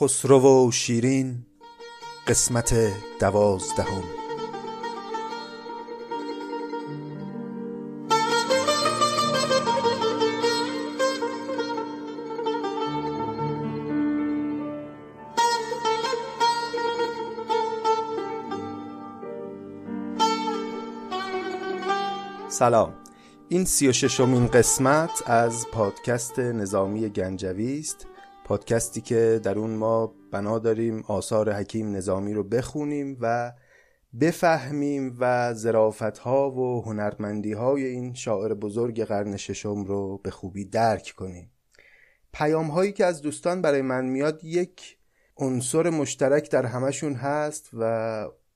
خسرو و شیرین قسمت دوازدهم. سلام. این سی و ششمین قسمت از پادکست نظامی گنجوی است. پادکستی که در اون ما بنا داریم آثار حکیم نظامی رو بخونیم و بفهمیم و زرافت ها و هنرمندی های این شاعر بزرگ قرن ششم رو به خوبی درک کنیم. پیام هایی که از دوستان برای من میاد یک عنصر مشترک در همشون هست و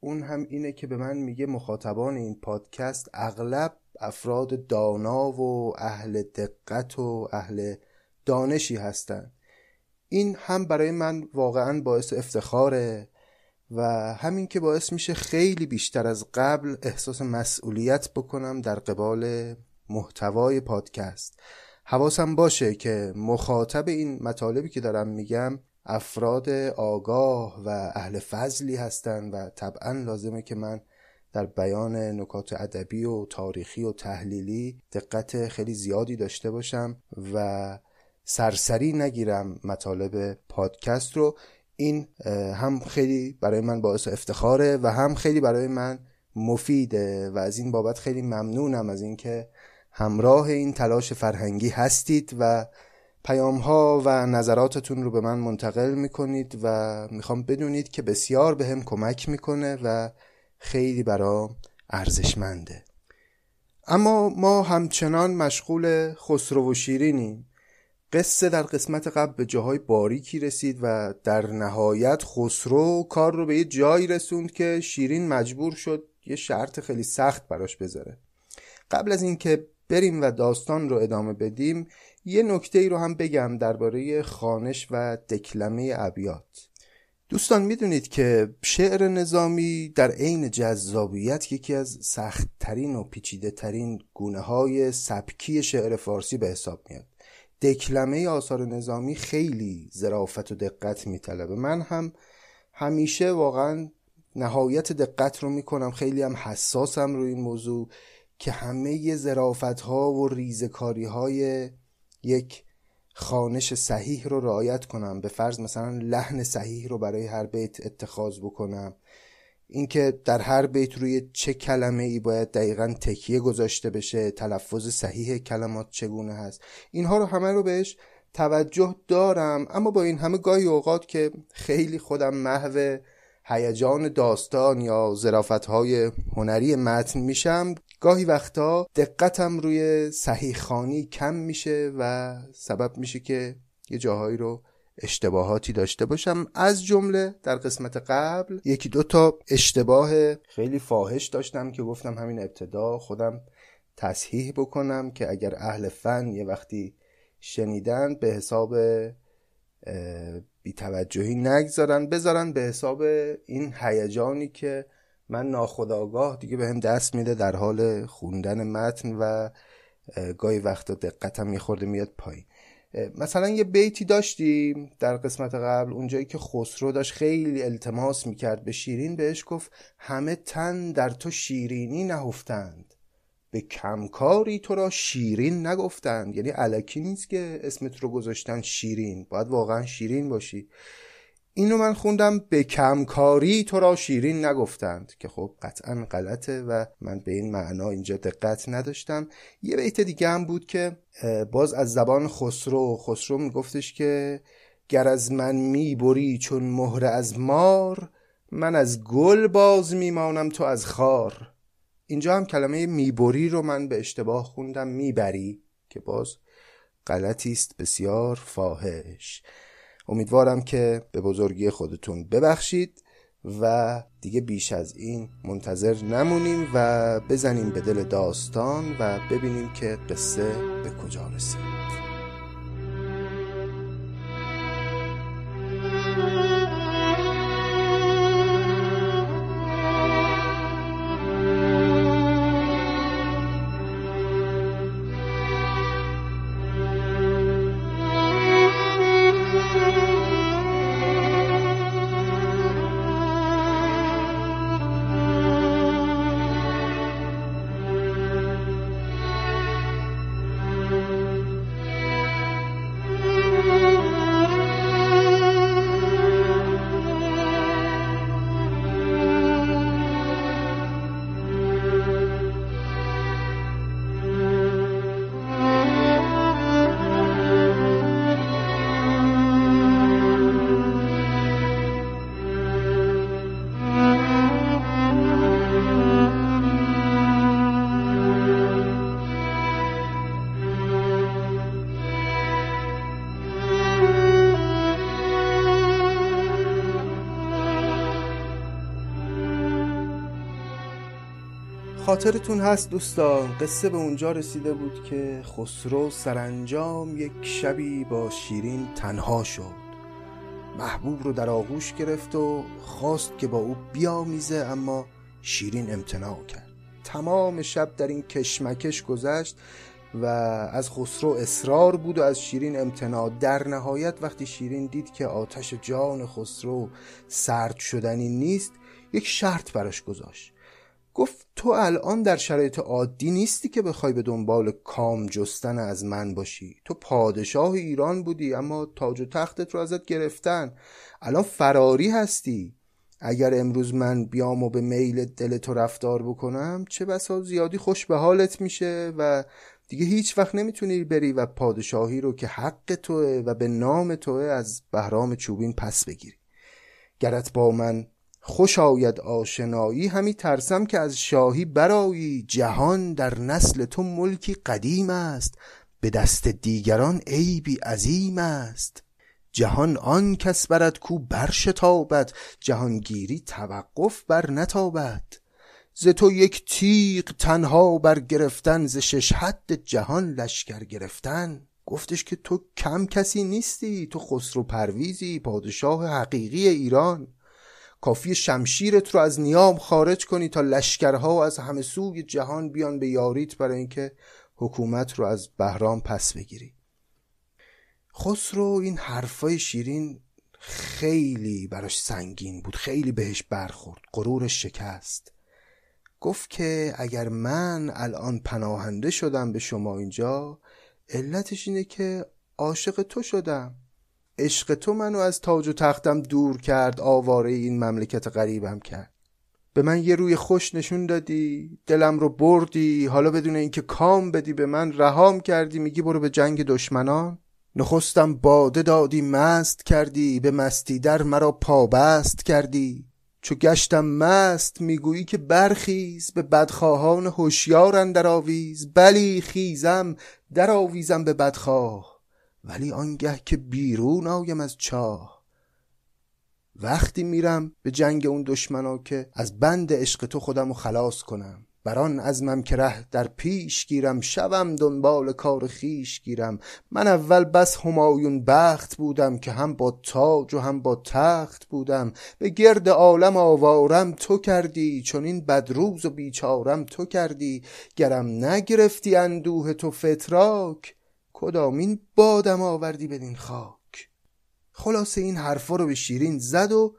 اون هم اینه که به من میگه مخاطبان این پادکست اغلب افراد دانا و اهل دقت و اهل دانشی هستند این هم برای من واقعا باعث افتخاره و همین که باعث میشه خیلی بیشتر از قبل احساس مسئولیت بکنم در قبال محتوای پادکست. حواسم باشه که مخاطب این مطالبی که دارم میگم افراد آگاه و اهل فضلی هستند و طبعا لازمه که من در بیان نکات ادبی و تاریخی و تحلیلی دقت خیلی زیادی داشته باشم و سرسری نگیرم مطالب پادکست رو. این هم خیلی برای من باعث افتخاره و هم خیلی برای من مفیده و از این بابت خیلی ممنونم از اینکه همراه این تلاش فرهنگی هستید و پیام ها و نظراتتون رو به من منتقل می‌کنید و می‌خوام بدونید که بسیار به هم کمک می‌کنه و خیلی برام ارزشمنده. اما ما همچنان مشغول خسرو و شیرینیم. قصه در قسمت قبل به جاهای باریکی رسید و در نهایت خسرو کار رو به یه جایی رسوند که شیرین مجبور شد یه شرط خیلی سخت براش بذاره. قبل از اینکه بریم و داستان رو ادامه بدیم یه نکته ای رو هم بگم درباره خانش و دکلمه ابیات. دوستان می‌دونید که شعر نظامی در عین جذابیت یکی از سختترین و پیچیده ترین گونه های سبکی شعر فارسی به حساب میاد. دکلمه آثار نظامی خیلی ظرافت و دقت میطلبه. من هم همیشه واقعا نهایت دقت رو می‌کنم. خیلی هم حساسم روی این موضوع که همه ظرافت ها و ریزکاری های یک خانش صحیح رو رعایت کنم. به فرض مثلا لحن صحیح رو برای هر بیت اتخاذ بکنم. اینکه در هر بیت روی چه کلمه ای باید دقیقا تکیه گذاشته بشه تلفظ صحیح کلمات چگونه هست. اینها رو همه رو بهش توجه دارم اما با این همه گاهی اوقات که خیلی خودم محو هیجان داستان یا زرافت های هنری متن میشم گاهی وقتا دقتم روی صحیح خانی کم میشه و سبب میشه که یه جاهایی رو اشتباهاتی داشته باشم. از جمله در قسمت قبل یکی دو تا اشتباه خیلی فاحش داشتم که گفتم همین ابتدا خودم تصحیح بکنم که اگر اهل فن یه وقتی شنیدن به حساب بیتوجهی نگذارن بذارن به حساب این هیجانی که من ناخداگاه دیگه به هم دست میده در حال خوندن متن و گاهی وقتا دقتم میخورده میاد پایین. مثلا یه بیتی داشتیم در قسمت قبل اونجایی که خسرو داشت خیلی التماس می‌کرد به شیرین بهش گفت همه تن در تو شیرینی نهفتند. به کمکاری تو را شیرین نگفتند. یعنی علکی نیست که اسمت رو گذاشتن شیرین. باید واقعا شیرین باشی. اینو من خوندم به کمکاری تو را شیرین نگفتند که خب قطعا غلطه و من به این معنا اینجا دقت نداشتم. یه بیت دیگه هم بود که باز از زبان خسرو خسرو میگفتش که گر از من می‌بری چون مهره از مار من از گل باز میمانم تو از خار. اینجا هم کلمه می‌بری رو من به اشتباه خوندم می‌بری که باز غلطی است بسیار فاحش. امیدوارم که به بزرگی خودتون ببخشید و دیگه بیش از این منتظر نمونیم و بزنیم به دل داستان و ببینیم که قصه به کجا رسید. خاطرتون هست دوستان قصه به اونجا رسیده بود که خسرو سرانجام یک شبی با شیرین تنها شد. محبوب رو در آغوش گرفت و خواست که با او بیامیزه اما شیرین امتناع کرد. تمام شب در این کشمکش گذشت و از خسرو اصرار بود و از شیرین امتناع. در نهایت وقتی شیرین دید که آتش جان خسرو سرد شدنی نیست یک شرط براش گذاشت. گفت تو الان در شرایط عادی نیستی که بخوای به دنبال کام جستن از من باشی. تو پادشاه ایران بودی اما تاج و تختت رو ازت گرفتن. الان فراری هستی. اگر امروز من بیام و به میل دل تو رفتار بکنم چه بسا زیادی خوش به حالت میشه و دیگه هیچ وقت نمی‌تونی بری و پادشاهی رو که حق توه و به نام توه از بهرام چوبین پس بگیری. گرت با من خوش آید آشنایی همی ترسم که از شاهی برایی جهان در نسل تو ملکی قدیم است. به دست دیگران عیبی عظیم است. جهان آن کس برد کو برشتابد. جهانگیری توقف بر نتابد. ز تو یک تیغ تنها بر گرفتن ز شش حد جهان لشکر گرفتن. گفتش که تو کم کسی نیستی تو خسرو پرویزی پادشاه حقیقی ایران. کافی شمشیرت رو از نیام خارج کنی تا لشکرها از همه سوی جهان بیان به یاریت برای اینکه حکومت رو از بهرام پس بگیری. خسرو این حرفای شیرین خیلی براش سنگین بود خیلی بهش برخورد غرورش شکست. گفت که اگر من الان پناهنده شدم به شما اینجا علتش اینه که عاشق تو شدم. عشق تو منو از تاج و تختم دور کرد آواره این مملکت غریبم کرد. به من یه روی خوش نشون دادی دلم رو بردی حالا بدون اینکه کام بدی به من رهام کردی میگی برو به جنگ دشمنان. نخستم باده دادی مست کردی به مستی در مرا پابست کردی. چو گشتم مست می‌گویی که برخیز به بدخواهان هوشیار اندر آویز. بلی خیزم در آویزم به بدخواه. ولی آنگه که بیرون آیم از چاه. وقتی میرم به جنگ اون دشمنا که از بند عشق تو خودم رو خلاص کنم. بران ازمم که ره در پیش گیرم شوم دنبال کار خیش گیرم. من اول بس همایون بخت بودم که هم با تاج و هم با تخت بودم. به گرد عالم آوارم تو کردی چون این بدروز و بیچارم تو کردی. گرم نگرفتی اندوه تو فتراک کدامین بادم آوردی بدین خاک؟ خلاصه این حرفا رو به شیرین زد و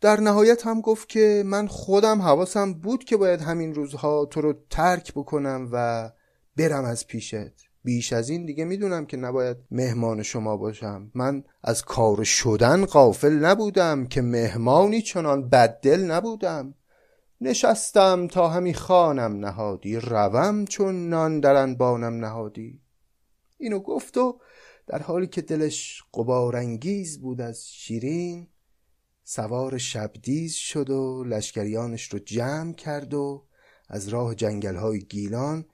در نهایت هم گفت که من خودم حواسم بود که باید همین روزها تو رو ترک بکنم و برم از پیشت. بیش از این دیگه می‌دونم که نباید مهمان شما باشم. من از کار شدن قافل نبودم که مهمانی چنان بددل نبودم. نشستم تا همی خانم نهادی روم چون نان در انبانم نهادی. اینو گفت و در حالی که دلش قبارانگیز بود از شیرین سوار شبدیز شد و لشکریانش رو جمع کرد و از راه جنگل های گیلان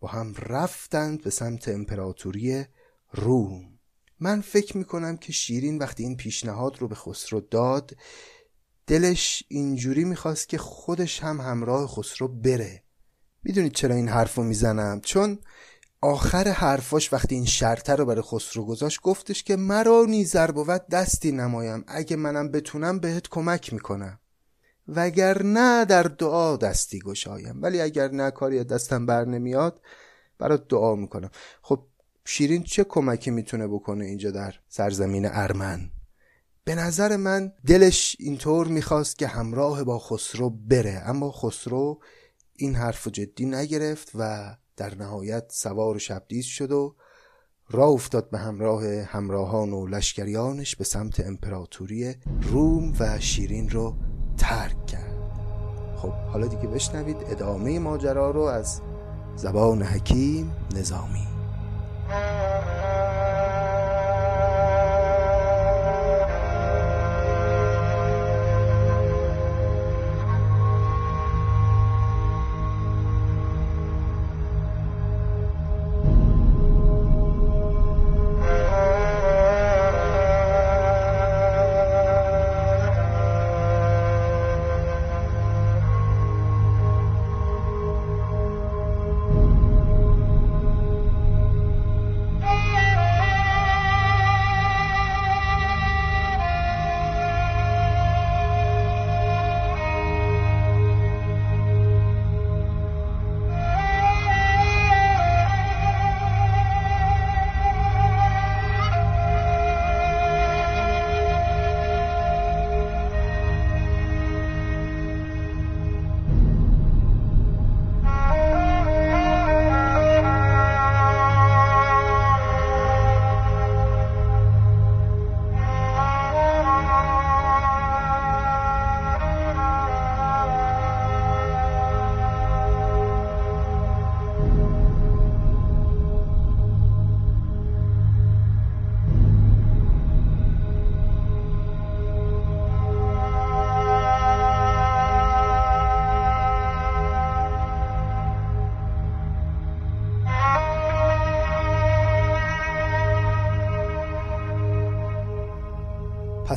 با هم رفتند به سمت امپراتوری روم. من فکر می‌کنم که شیرین وقتی این پیشنهاد رو به خسرو داد دلش اینجوری می‌خواست که خودش هم همراه خسرو بره. می‌دونید چرا این حرف رو می‌زنم؟ چون آخر حرفاش وقتی این شرطه رو برای خسرو گذاشت گفتش که مرا نیزر بود دستی نمایم. اگه منم بتونم بهت کمک می‌کنم. وگر نه در دعا دستی گشایم. ولی اگر نه کاری دستم بر نمیاد برات دعا می‌کنم. خب شیرین چه کمکی می‌تونه بکنه اینجا در سرزمین ارمن؟ به نظر من دلش اینطور می‌خواست که همراه با خسرو بره. اما خسرو این حرف جدی نگرفت و در نهایت سوار شبدیز شد و راه افتاد به همراه همراهان و لشکریانش به سمت امپراتوری روم و شیرین رو ترک کرد. خب حالا دیگه بشنوید ادامه ماجرا رو از زبان حکیم نظامی.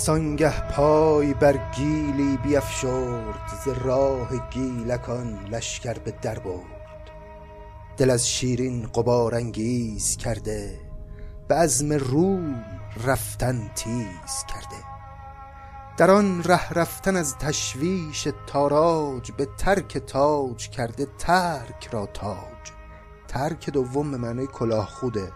پس آنگه پای بر گیلی بیفشرد ز راه گیلکان لشکر به در برد. دل از شیرین غبار انگیز کرده به عزم روم رفتن تیز کرده. در آن ره رفتن از تشویش تاراج به ترک تاج کرده ترک را تاج. ترک دوم به معنای کلاه خوده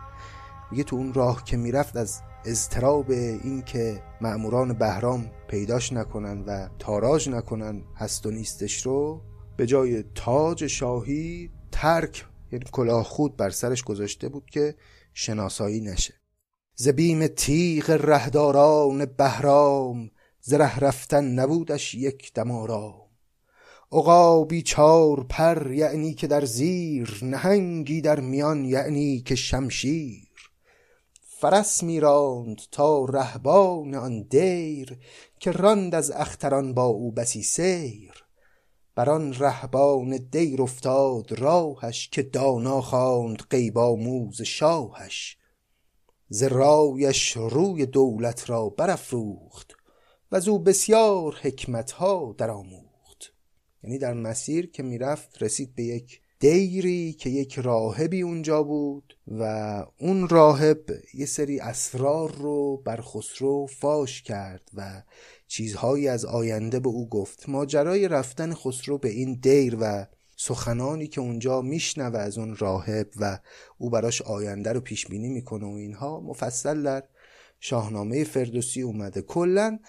میگه تو اون راه که می‌رفت از اضطراب این که معموران بهرام پیداش نکنن و تاراج نکنن هست و نیستش رو به جای تاج شاهی ترک یعنی کلاه خود بر سرش گذاشته بود که شناسایی نشه. زبیم تیغ رهداران بهرام زره رفتن نبودش یک دمارام عقابی چار پر یعنی که در زیر نهنگی در میان یعنی که شمشیر. فرس میراند تا رهبان آن دیر که راند از اختران با او بسی سیر. بر آن رهبان دیر افتاد راهش که دانا خواند غیب آموز شاهش. ز رایش روی دولت را برافروخت و او بسیار حکمت ها درآموخت. یعنی در مسیر که می‌رفت رسید به یک دیری که یک راهبی اونجا بود و اون راهب یه سری اسرار رو بر خسرو فاش کرد و چیزهایی از آینده به او گفت. ماجرای رفتن خسرو به این دیر و سخنانی که اونجا میشنوه از اون راهب و او براش آینده رو پیش بینی می‌کنه و اینها مفصل در شاهنامه فردوسی اومده. کلا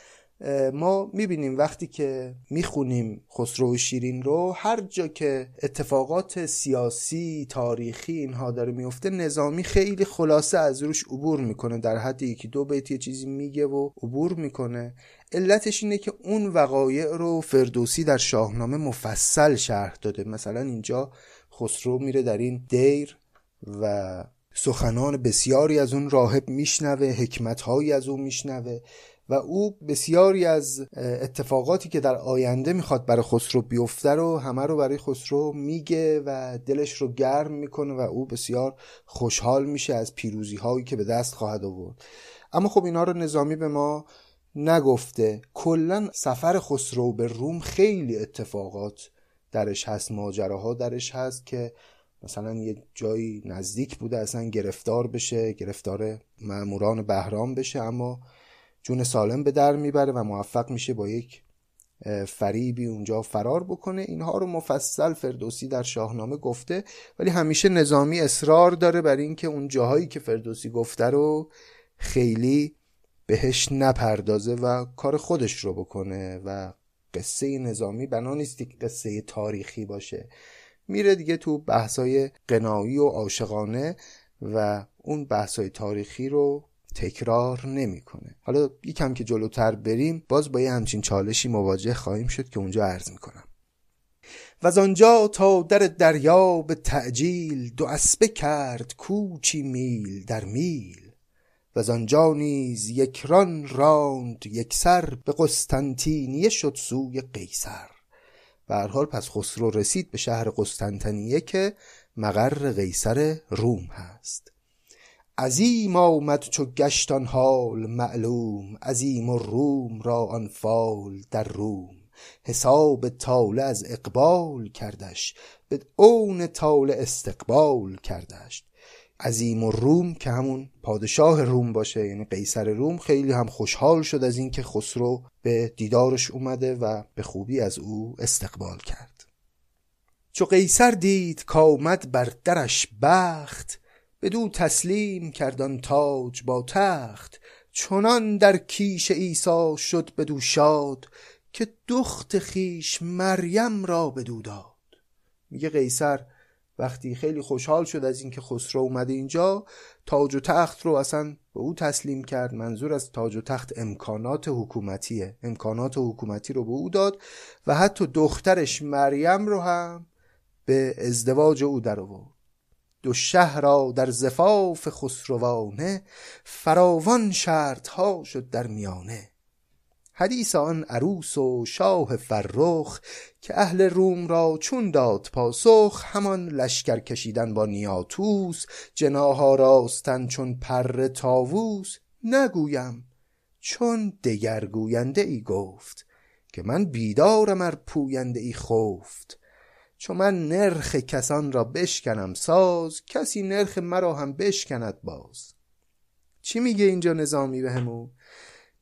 ما می‌بینیم وقتی که می‌خونیم خسرو و شیرین رو هر جا که اتفاقات سیاسی تاریخی اینها داره میفته نظامی خیلی خلاصه از روش عبور می‌کنه. در حد یکی دو بیت یه چیزی میگه و عبور می‌کنه. علتش اینه که اون وقایع رو فردوسی در شاهنامه مفصل شرح داده. مثلا اینجا خسرو میره در این دیر و سخنان بسیاری از اون راهب میشنوه حکمتهایی از اون میشنوه. و او بسیاری از اتفاقاتی که در آینده می‌خواد برای خسرو بیفته رو همه رو برای خسرو میگه و دلش رو گرم می‌کنه و او بسیار خوشحال میشه از پیروزی هایی که به دست خواهد آورد. اما خب اینا رو نظامی به ما نگفته. کلا سفر خسرو به روم خیلی اتفاقات درش هست ماجراها درش هست که مثلا یه جایی نزدیک بوده اصلا گرفتار بشه گرفتار معموران بهرام بشه اما جون سالم به در می‌بره و موفق میشه با یک فریبی اونجا فرار بکنه. اینها رو مفصل فردوسی در شاهنامه گفته ولی همیشه نظامی اصرار داره بر اینکه اون جاهایی که فردوسی گفته رو خیلی بهش نپردازه و کار خودش رو بکنه و قصه نظامی بنا نیست قصه تاریخی باشه. میره دیگه تو بحثای قنایی و عاشقانه و اون بحثای تاریخی رو تکرار نمی‌کنه. حالا یکم که جلوتر بریم باز با یه همچین چالشی مواجه خواهیم شد که اونجا عرض می‌کنم. و از آنجا تا در دریا به تعجیل دو اسبه کرد کوچی میل در میل. و از آنجا نیز یکران راند یک سر به قسطنطینیه شد سوی قیصر. و هر حال پس خسرو رسید به شهر قسطنطنیه که مقر قیصر روم هست. عظیم آمد چو گشتان حال معلوم عظیم و روم را آن فال در روم. حساب طالع از اقبال کردش به اون طالع استقبال کردش. عظیم و روم که همون پادشاه روم باشه یعنی قیصر روم خیلی هم خوشحال شد از اینکه خسرو به دیدارش اومده و به خوبی از او استقبال کرد. چو قیصر دید کامد بر درش بخت بدو تسلیم کردن تاج با تخت چنان در کیش عیسی شد بدو شاد که دخت خیش مریم را بدو داد. میگه قیصر وقتی خیلی خوشحال شد از اینکه خسرو اومده اینجا تاج و تخت رو اصلا به او تسلیم کرد. منظور از تاج و تخت امکانات حکومتیه. امکانات حکومتی رو به او داد و حتی دخترش مریم رو هم به ازدواج او در آورد. دو شهر را در زفاف خسروانه فراوان ها شد در میانه. حدیث آن عروس و شاه فرخ که اهل روم را چون داد پاسخ همان لشکر کشیدن با نیاتوس جناها راستن چون پر تاووس نگویم. چون دگرگوینده ای گفت که من بیدارم ار پوینده ای خفت. چون من نرخ کسان را بشکنم ساز کسی نرخ مرا هم بشکند باز. چی میگه اینجا نظامی به همون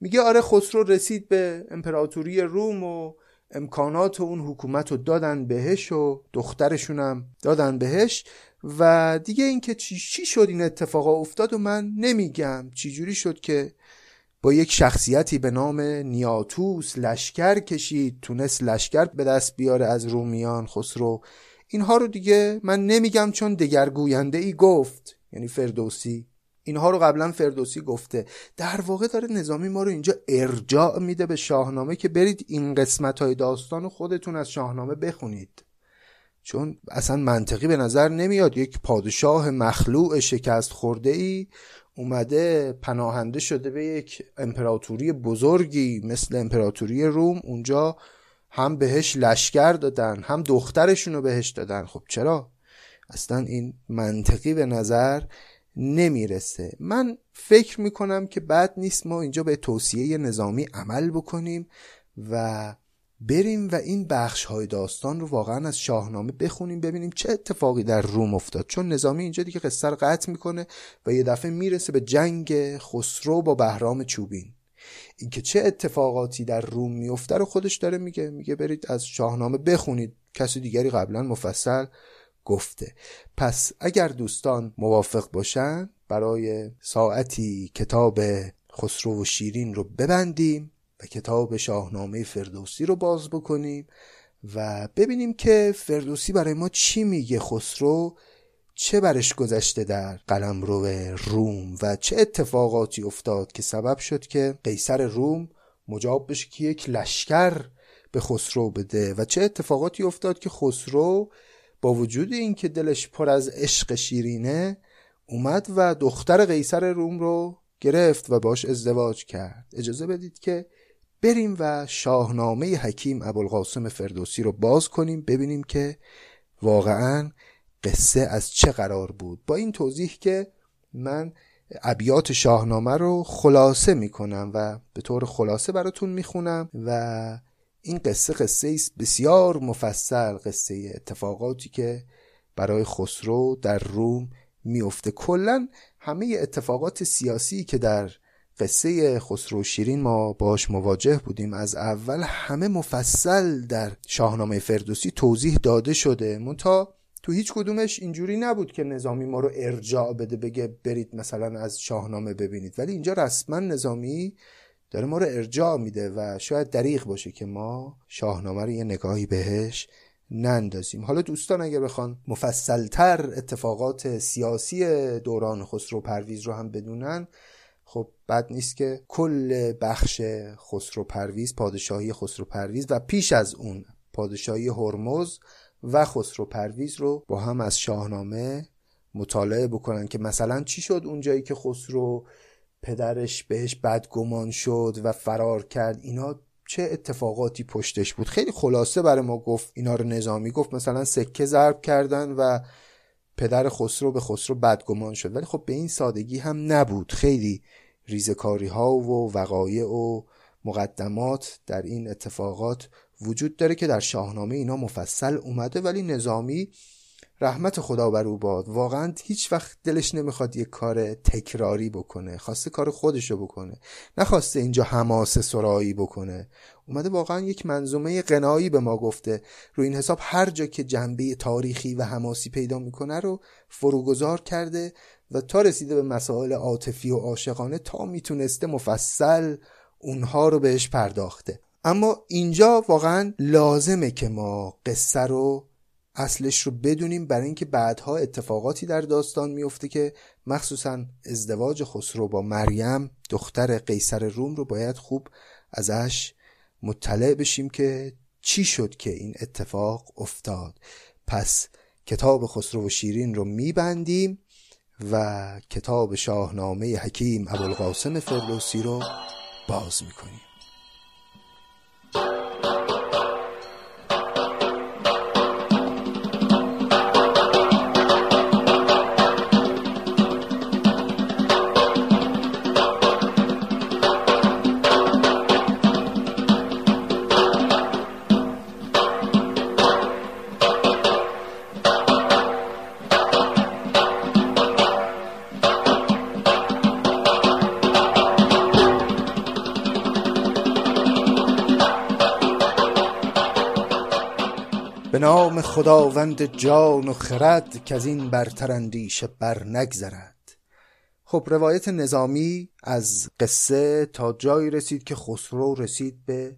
میگه آره خسرو رسید به امپراتوری روم و امکانات و اون حکومت رو دادن بهش و دخترشونم دادن بهش و دیگه اینکه چی, چی شد این اتفاقا افتاد و من نمیگم. چی جوری شد که با یک شخصیتی به نام نیاتوس لشکر کشید تونست لشکر به دست بیاره از رومیان خسرو. اینها رو دیگه من نمیگم چون دگرگوینده ای گفت. یعنی فردوسی. اینها رو قبلا فردوسی گفته. در واقع داره نظامی ما رو اینجا ارجاع میده به شاهنامه که برید این قسمت های داستان رو خودتون از شاهنامه بخونید. چون اصلا منطقی به نظر نمیاد. یک پادشاه مخلوع شکست خورده ای اومده پناهنده شده به یک امپراتوری بزرگی مثل امپراتوری روم. اونجا هم بهش لشکر دادن هم دخترشون رو بهش دادن. خب چرا؟ اصلا این منطقی به نظر نمی‌رسه. من فکر می‌کنم که بد نیست. ما اینجا به توصیه نظامی عمل بکنیم و بریم و این بخش های داستان رو واقعا از شاهنامه بخونیم ببینیم چه اتفاقی در روم افتاد. چون نظامی اینجا دیگه قصه رو قطع می‌کنه و یه دفعه می‌رسه به جنگ خسرو با بهرام چوبین. اینکه چه اتفاقاتی در روم میفته رو خودش داره میگه میگه برید از شاهنامه بخونید. کسی دیگری قبلا مفصل گفته. پس اگر دوستان موافق باشن برای ساعتی کتاب خسرو و شیرین رو ببندیم. و کتاب شاهنامه فردوسی رو باز بکنیم و ببینیم که فردوسی برای ما چی میگه خسرو چه برش گذشته در قلم رو روم و چه اتفاقاتی افتاد که سبب شد که قیصر روم مجاب بشه که یک لشکر به خسرو بده و چه اتفاقاتی افتاد که خسرو با وجود اینکه دلش پر از عشق شیرینه اومد و دختر قیصر روم رو گرفت و باش ازدواج کرد. اجازه بدید که بریم و شاهنامه حکیم ابوالقاسم فردوسی رو باز کنیم ببینیم که واقعا قصه از چه قرار بود. با این توضیح که من ابیات شاهنامه رو خلاصه می‌کنم و به طور خلاصه براتون می‌خونم و این قصه قصه است بسیار مفصل قصه اتفاقاتی که برای خسرو در روم میفته کلا همه اتفاقات سیاسی که در قصه خسرو شیرین ما باش مواجه بودیم. از اول همه مفصل در شاهنامه فردوسی توضیح داده شده. مونتا تو هیچ کدومش اینجوری نبود که نظامی ما رو ارجاع بده بگه برید مثلا از شاهنامه ببینید. ولی اینجا رسما نظامی داره ما رو ارجاع میده و شاید دریغ باشه که ما شاهنامه رو یه نگاهی بهش نندازیم. حالا دوستان اگر بخوان مفصلتر اتفاقات سیاسی دوران خسرو پرویز رو هم بدونن خب بد نیست که کل بخش خسرو پرویز پادشاهی خسرو پرویز و پیش از اون پادشاهی هرمز و خسرو پرویز رو با هم از شاهنامه مطالعه بکنن که مثلا چی شد اونجایی که خسرو پدرش بهش بدگمان شد و فرار کرد؟ اینا چه اتفاقاتی پشتش بود؟ خیلی خلاصه برای ما گفت اینا رو نظامی گفت. مثلا سکه ضرب کردن و پدر خسرو به خسرو بدگمان شد. ولی خب به این سادگی هم نبود. خیلی ریزکاری ها و وقایع و مقدمات در این اتفاقات وجود داره که در شاهنامه اینا مفصل اومده ولی نظامی رحمت خدا بر او باد. واقعا هیچ وقت دلش نمی‌خواد یه کار تکراری بکنه خواسته کار خودشو بکنه. نخواسته اینجا حماسه سرایی بکنه. اومده واقعا یک منظومه قنایی به ما گفته. رو این حساب هر جا که جنبه تاریخی و حماسی پیدا می‌کنه رو فروگذار کرده و تا رسیده به مسائل عاطفی و عاشقانه تا می‌تونسته مفصل اونها رو بهش پرداخته. اما اینجا واقعا لازمه که ما قصه رو اصلش رو بدونیم برای اینکه بعدها اتفاقاتی در داستان میفته که مخصوصا ازدواج خسرو با مریم دختر قیصر روم رو باید خوب ازش مطلع بشیم که چی شد که این اتفاق افتاد. پس کتاب خسرو و شیرین رو میبندیم و کتاب شاهنامه حکیم ابوالقاسم فردوسی رو باز می‌کنیم. به نام خداوند جان و خرد که از این برتر اندیشه بر نگذرد. خب روایت نظامی از قصه تا جایی رسید که خسرو رسید به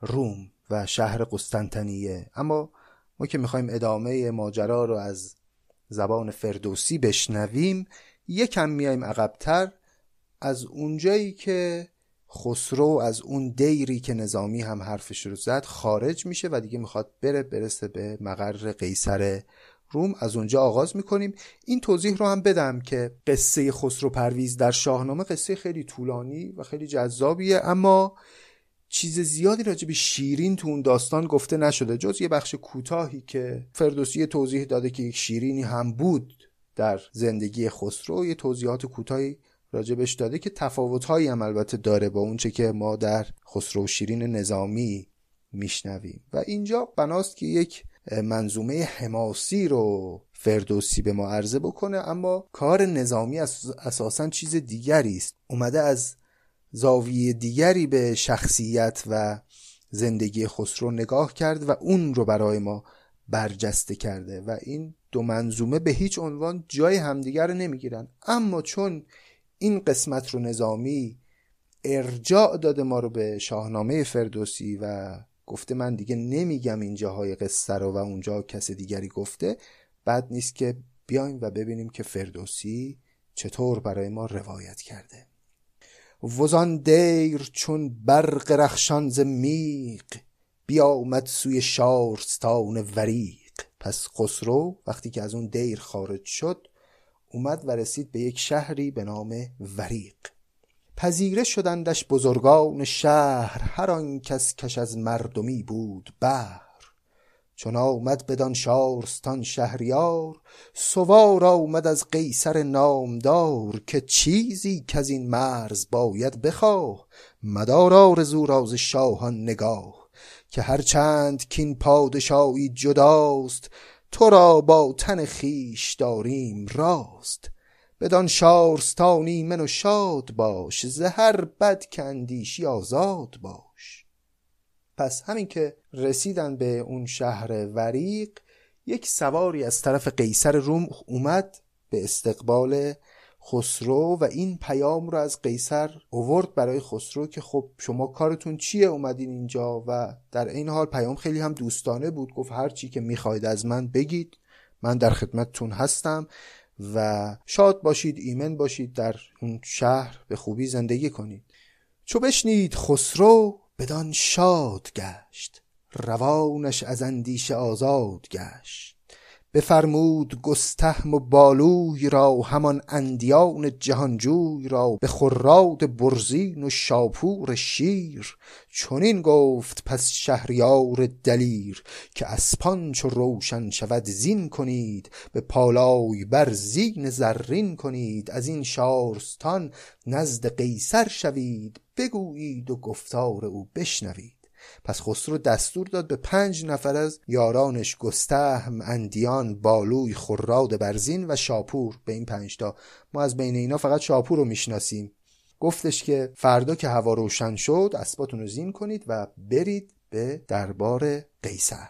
روم و شهر قسطنطنیه. اما ما که می‌خوایم ادامه ماجرا رو از زبان فردوسی بشنویم یکم میایم عقبتر از اونجایی که خسرو از اون دیری که نظامی هم حرفش رو زد خارج میشه و دیگه می‌خواد بره برسه به مقر قیصر روم. از اونجا آغاز می‌کنیم. این توضیح رو هم بدم که قصه خسرو پرویز در شاهنامه قصه خیلی طولانی و خیلی جذابیه. اما چیز زیادی راجع به شیرین تو اون داستان گفته نشده. جز یه بخش کوتاهی که فردوسی توضیح داده که یک شیرینی هم بود در زندگی خسرو. یه توضیحات کوتاهی راجبش داده که تفاوتهایی هم البته داره با اونچه که ما در خسرو شیرین نظامی میشنویم. و اینجا بناست که یک منظومه حماسی رو فردوسی به ما عرضه بکنه اما کار نظامی اساسا چیز دیگری است. اومده از زاویه دیگری به شخصیت و زندگی خسرو نگاه کرد و اون رو برای ما برجسته کرده و این دو منظومه به هیچ عنوان جای همدیگر رو نمی‌گیرن. اما چون این قسمت رو نظامی ارجاع داده ما رو به شاهنامه فردوسی و گفته من دیگه نمیگم این جاهای قصه رو و اونجا کس دیگری گفته بد نیست که بیایم و ببینیم که فردوسی چطور برای ما روایت کرده. وزان دیر چون برق رخشان ز میق بیامد سوی شارستان وریق پس خسرو وقتی که از اون دیر خارج شد اومد و رسید به یک شهری به نام وریق. پذیره شدندش بزرگان شهر هر آن کس کش از مردمی بود بهر چون آمد بدان شارستان شهریار سوار آمد از قیصر نامدار که چیزی که از این مرز باید بخواه. مدار آرزو راز شاهان نگاه که هرچند کین پادشاهی جداست تو را با تن خیش داریم راست. بدان شارستانی من و شاد باش زهر بد کندیشی آزاد باش. پس همین که رسیدن به اون شهر وریق یک سواری از طرف قیصر روم اومد به استقبال خسرو و این پیام رو از قیصر اوورد برای خسرو که خب شما کارتون چیه؟ اومدین اینجا و در این حال پیام خیلی هم دوستانه بود. گفت هر چی که می‌خواید از من بگید. من در خدمتتون هستم و شاد باشید ایمن باشید در اون شهر به خوبی زندگی کنید. چو بشنید خسرو بدان شاد گشت. روانش از اندیشه آزاد گشت. بفرمود گستهم و بالوی را همان اندیان جهانجوی را به خراد برزین و شاپور شیر. چنین گفت پس شهریار دلیر که اسپان چو روشن شود زین کنید به پالای بر زین زرین کنید. از این شارستان نزد قیصر شوید بگویید و گفتار او بشنوید. پس خسرو دستور داد به پنج نفر از یارانش گستهم اندیان بالوی خراد برزین و شاپور به این پنجتا ما از بین اینا فقط شاپور رو می‌شناسیم. گفتش که فردا که هوا روشن شد اسباتون رو زین کنید و برید به دربار قیصر.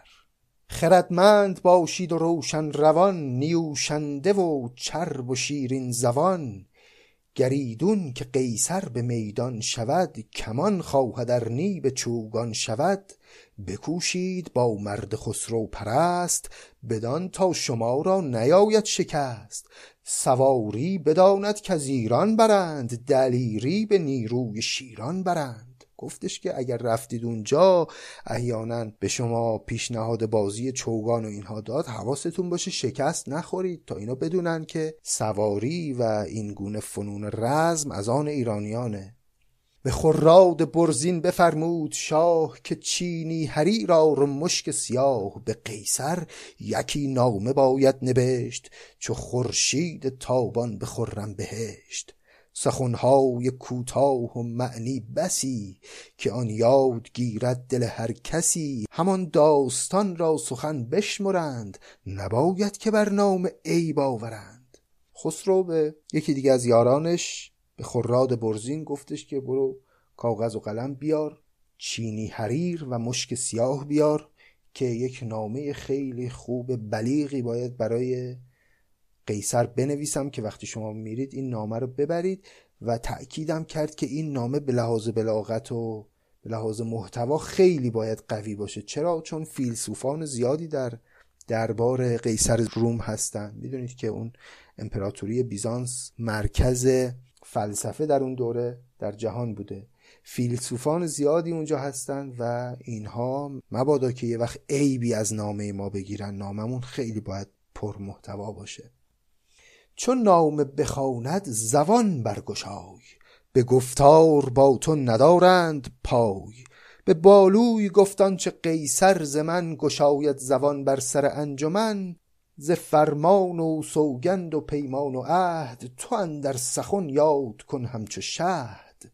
خردمند باشید و روشن روان نیوشنده و چرب و شیرین زبان. گریدون که قیصر به میدان شود کمان خواهد ار به چوگان شود. بکوشید با مرد خسرو پرست بدان تا شما را نیاید شکست. سواری بداند که از ایران برند دلیری به نیروی شیران برند. گفتش که اگر رفتید اونجا احیانا به شما پیشنهاد بازی چوگان و اینها داد حواستون باشه شکست نخورید تا اینا بدونن که سواری و این گونه فنون رزم از آن ایرانیانه. به خراد برزین بفرمود شاه که چینی هری را رو مشک سیاه به قیصر یکی نامه باید نبشت چو خورشید تابان به خرم بهشت. سخنهای کوتاه و معنی بسی که آن یاد گیرد دل هر کسی. همان داستان را سخن بشمرند نباید که بر نام عیب آورند. خسرو به یکی دیگه از یارانش به خراد برزین گفتش که برو کاغذ و قلم بیار چینی حریر و مشک سیاه بیار که یک نامه خیلی خوب بلیغی باید برای قیصر بنویسم که وقتی شما میرید این نامه رو ببرید و تأکیدم کرد که این نامه به لحاظ بلاغت و به لحاظ محتوا خیلی باید قوی باشه. چرا؟ چون فیلسوفان زیادی در دربار قیصر روم هستند. می‌دونید که اون امپراتوری بیزانس مرکز فلسفه در اون دوره در جهان بوده. فیلسوفان زیادی اونجا هستند و اینها مبادا که یه وقت عیبی از نامه ما بگیرن ناممون خیلی باید پر محتوا باشه. چون نامه بخواند زبان برگشای به گفتار با تو ندارند پای. به بالوی گفتان چه قیصر ز من گشاید زبان بر سر انجمن. ز فرمان و سوگند و پیمان و عهد تو اندر سخن یاد کن همچو شهد.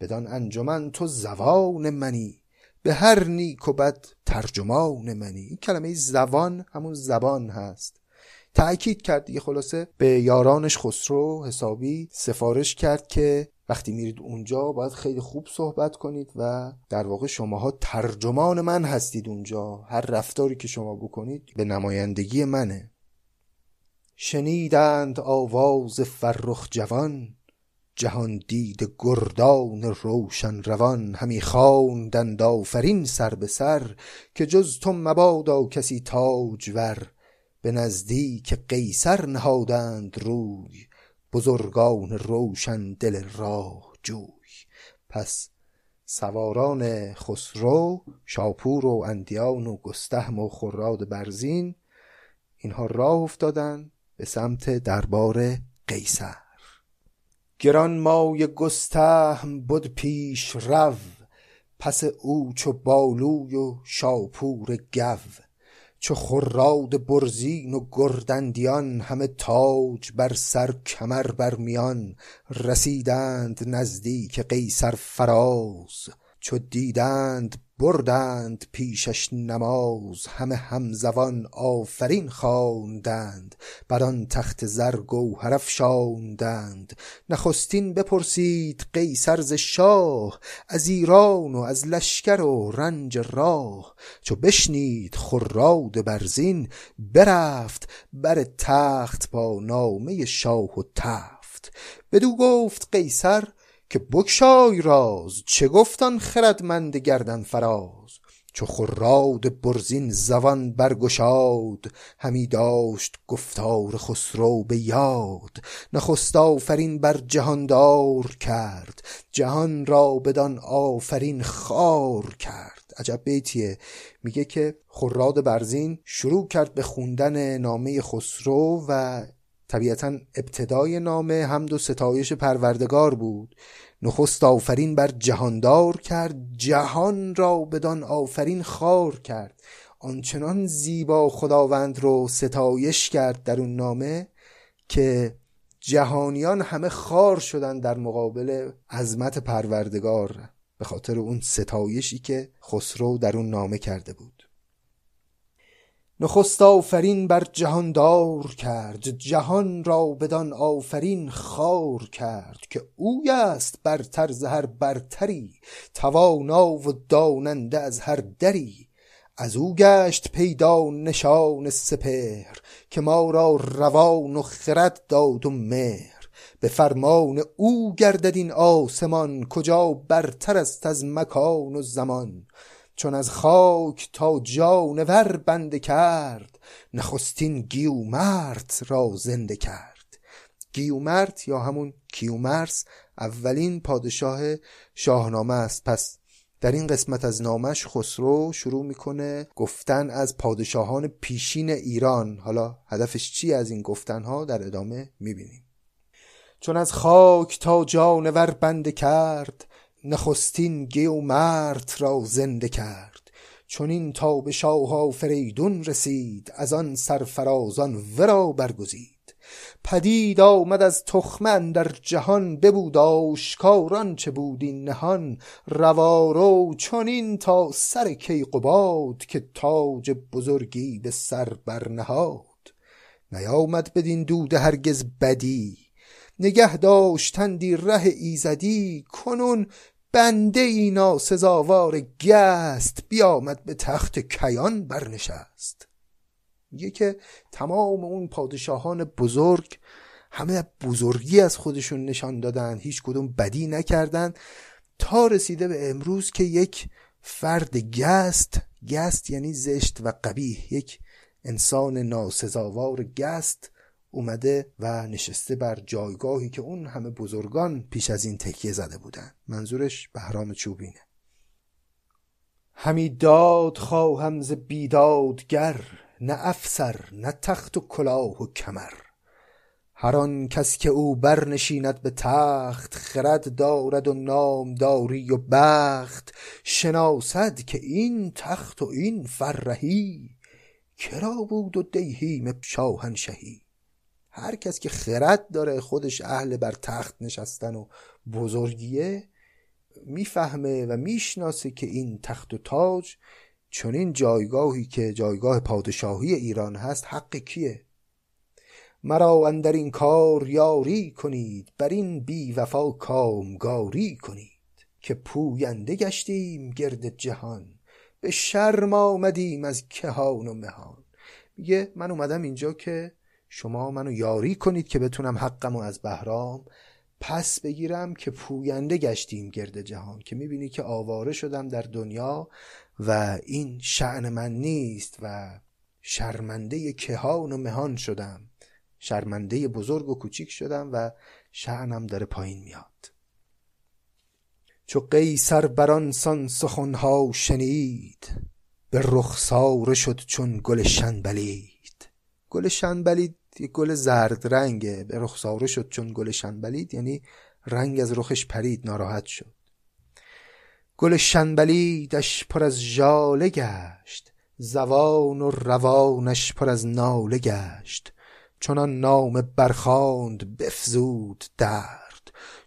بدان انجمن تو زبان منی به هر نیک و بد ترجمان منی. این کلمه زبان همون زبان هست. تأکید کرد دیگه خلاصه به یارانش خسرو حسابی سفارش کرد که وقتی میرید اونجا باید خیلی خوب صحبت کنید و در واقع شماها ترجمان من هستید اونجا. هر رفتاری که شما بکنید به نمایندگی منه. شنیدند آواز فرخ جوان جهان دید گردان روشن روان. همی خواندند آفرین سر به سر که جز تو مبادا کسی تاجور به نزدیک قیصر نهادند روی بزرگان روشن دل راه جوی. پس سواران خسرو شاپور و اندیان و گستهم و خراد برزین اینها راه افتادن به سمت دربار قیصر. گران مای گستهم بود پیش رو پس او چو بالوی و شاپور گو. چو خراد برزین و گردندیان همه تاج بر سر کمر بر میان رسیدند نزدیک قیصر فراز چو دیدند بردند پیشش نماز همه همزبان آفرین خواندند. بر آن تخت زر گوهر افشاندند. نخستین بپرسید قیصر ز شاه از ایران و از لشکر و رنج راه؟ چو بشنید خراد برزین برفت بر تخت با نامه شاه و تفت بدو گفت قیصر که بگشای راز چه گفتان خردمند گردن فراز؟ چو خراد برزین زبان برگشاد همی داشت گفتار خسرو به یاد. نخست آفرین بر جهاندار کرد جهان را بدان آفرین خار کرد. عجب بیتیه میگه که خراد برزین شروع کرد به خوندن نامه خسرو و طبیعتا ابتدای نامه هم دو ستایش پروردگار بود. نخست آفرین بر جهاندار کرد جهان را بدان آفرین خار کرد. آنچنان زیبا خداوند رو ستایش کرد در اون نامه که جهانیان همه خار شدن در مقابل عظمت پروردگار به خاطر اون ستایشی که خسرو در اون نامه کرده بود. نخست آفرین بر جهاندار کرد جهان را بدان آفرین خار کرد که اوی است برتر ز هر برتری توانا و داننده از هر دری. از او گشت پیدا نشان سپهر که ما را روان و خرد داد و مهر. به فرمان او گردد این آسمان کجا برتر است از مکان و زمان. چون از خاک تا جانور بنده کرد نخستین گیومرت را زنده کرد. گیومرت یا همون کیومرس اولین پادشاه شاهنامه است. پس در این قسمت از نامش خسرو شروع می‌کنه گفتن از پادشاهان پیشین ایران. حالا هدفش چی از این گفتنها در ادامه می‌بینیم. چون از خاک تا جانور بنده کرد نخستین مرد را زنده کرد. چون این تا به شاه فریدون رسید از آن سرفرازان ورا برگزید. پدید آمد از تخمن در جهان ببود آشکاران چه بود این نهان. روارو چنین تا سر کیقباد که تاج بزرگی به سر برنهاد. نیامد بدین دود هرگز بدی. نگه داشتندی ره ایزدی کنون بنده اینا سزاوار گست بیامد به تخت کیان برنشست. میگه که تمام اون پادشاهان بزرگ همه بزرگی از خودشون نشان دادن هیچ کدوم بدی نکردن تا رسیده به امروز که یک فرد گست گست یعنی زشت و قبیح یک انسان ناسزاوار گست اومده و نشسته بر جایگاهی که اون همه بزرگان پیش از این تکیه زده بودن. منظورش بهرام چوبینه. همی داد خواهم ز بیدادگر نه افسر نه تخت و کلاه و کمر. هر آن کس که او برنشیند به تخت خرد دارد و نامداری و بخت. شناسد که این تخت و این فرهی کرا بود و دیهیم شاهنشهی. هر کس که خرد داره خودش اهل بر تخت نشستن و بزرگیه می‌فهمه و می‌شناسه که این تخت و تاج چون این جایگاهی که جایگاه پادشاهی ایران هست حق کیه؟ مرا اندر این کار یاری کنید بر این بی وفا کامگاری کنید که پوینده گشتیم گرد جهان به شرم آمدیم از کهان و مهان. میگه من اومدم اینجا که شما منو یاری کنید که بتونم حقمو از بهرام پس بگیرم که پوینده گشتیم گرد جهان که می‌بینی که آواره شدم در دنیا و این شعن من نیست و شرمنده کهان و مهان شدم. شرمنده بزرگ و کوچیک شدم و شعنم داره پایین میاد. چو قیصر بران سان سخنها شنید به رخساره شد چون گل شنبلید. گل شنبلید یه گل زرد رنگه به رخساره شد چون گل شنبلید یعنی رنگ از رخش پرید ناراحت شد. گل شنبلیدش پر از ژاله گشت زوان و روانش پر از ناله گشت. چنان نام برخاند بفزود درد.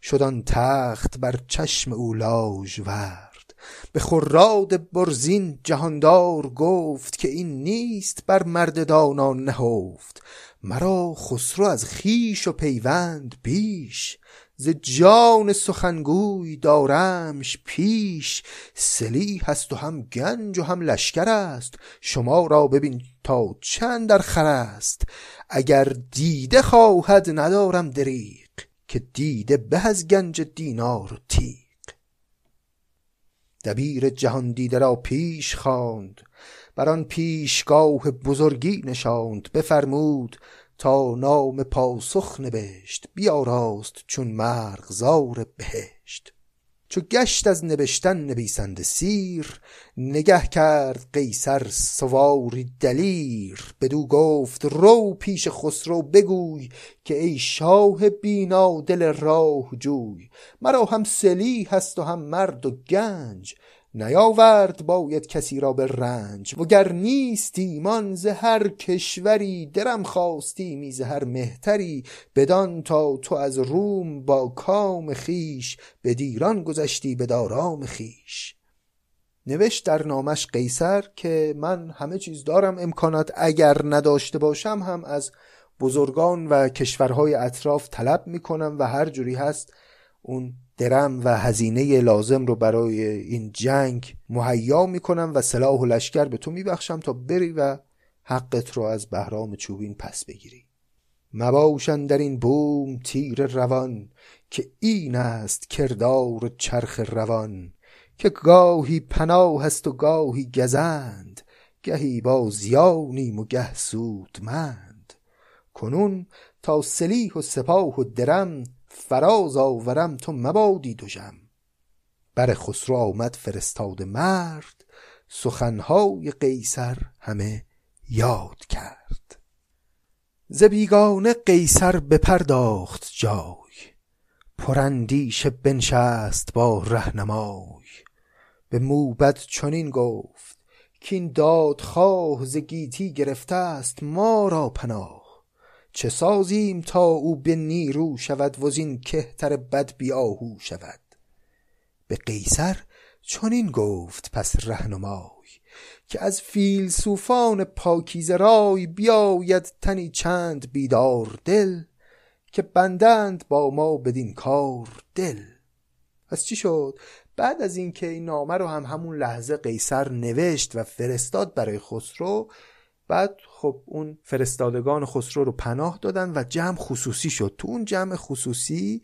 شد تخت بر چشم او ورد به خراد برزین جهاندار گفت که این نیست بر مرد دانا نهفت. مرا خسرو از خیش و پیوند بیش ز جان سخنگوی دارمش پیش. سلی هست و هم گنج و هم لشکر است. شما را ببین تا چند در خر است. اگر دیده خواهد ندارم دریق که دیده به از گنج دینار و تیق دبیر جهان دیده را پیش خواند. بر آن پیشگاه بزرگی نشاند بفرمود تا نام پاسخ نوشت بیاراست چون مرغزار بهشت. چو گشت از نوشتن نویسنده سیر نگه کرد قیصر سواری دلیر. بدو گفت رو پیش خسرو بگوی که ای شاه بینا دل راه جوی. مرا هم سلی هست و هم مرد و گنج نیاورد باید کسی را به رنج وگر نیست ایمان ز هر کشوری درم خواستی می ز هر مهتری بدان تا تو از روم با کام خیش به دیران گذشتی به دارام خیش نوشت در نامش قیصر که من همه چیز دارم امکانات اگر نداشته باشم هم از بزرگان و کشورهای اطراف طلب می‌کنم و هر جوری هست اون درم و هزینه لازم رو برای این جنگ مهیا می‌کنم و سلاح و لشکر به تو میبخشم تا بری و حقت رو از بهرام چوبین پس بگیری. مباشن در این بوم تیر روان که این است کردار چرخ روان که گاهی پناه هست و گاهی گزند گهی با زیانیم و گه سودمند. کنون تا سلیح و سپاه و درم فراز آورم تو مبادی دوژم بر خسرو آمد فرستاد مرد سخنهای قیصر همه یاد کرد. ز بیگانه قیصر بپرداخت جای پرندیش بنشست با رهنمای. به موبد چنین گفت کاین دادخواه ز گیتی گرفته است ما را پناه. چه سازیم تا او به نیرو شود وزین کهتر بد بیاهو شود؟ به قیصر چنین گفت پس رهنمای که از فیلسوفان پاکیزه رای بیاید تنی چند بیدار دل که بندند با ما بدین کار دل. پس چی شد؟ بعد از اینکه این نامه رو هم همون لحظه قیصر نوشت و فرستاد برای خسرو بعد خب اون فرستادگان خسرو رو پناه دادن و جمع خصوصی شد. تو اون جمع خصوصی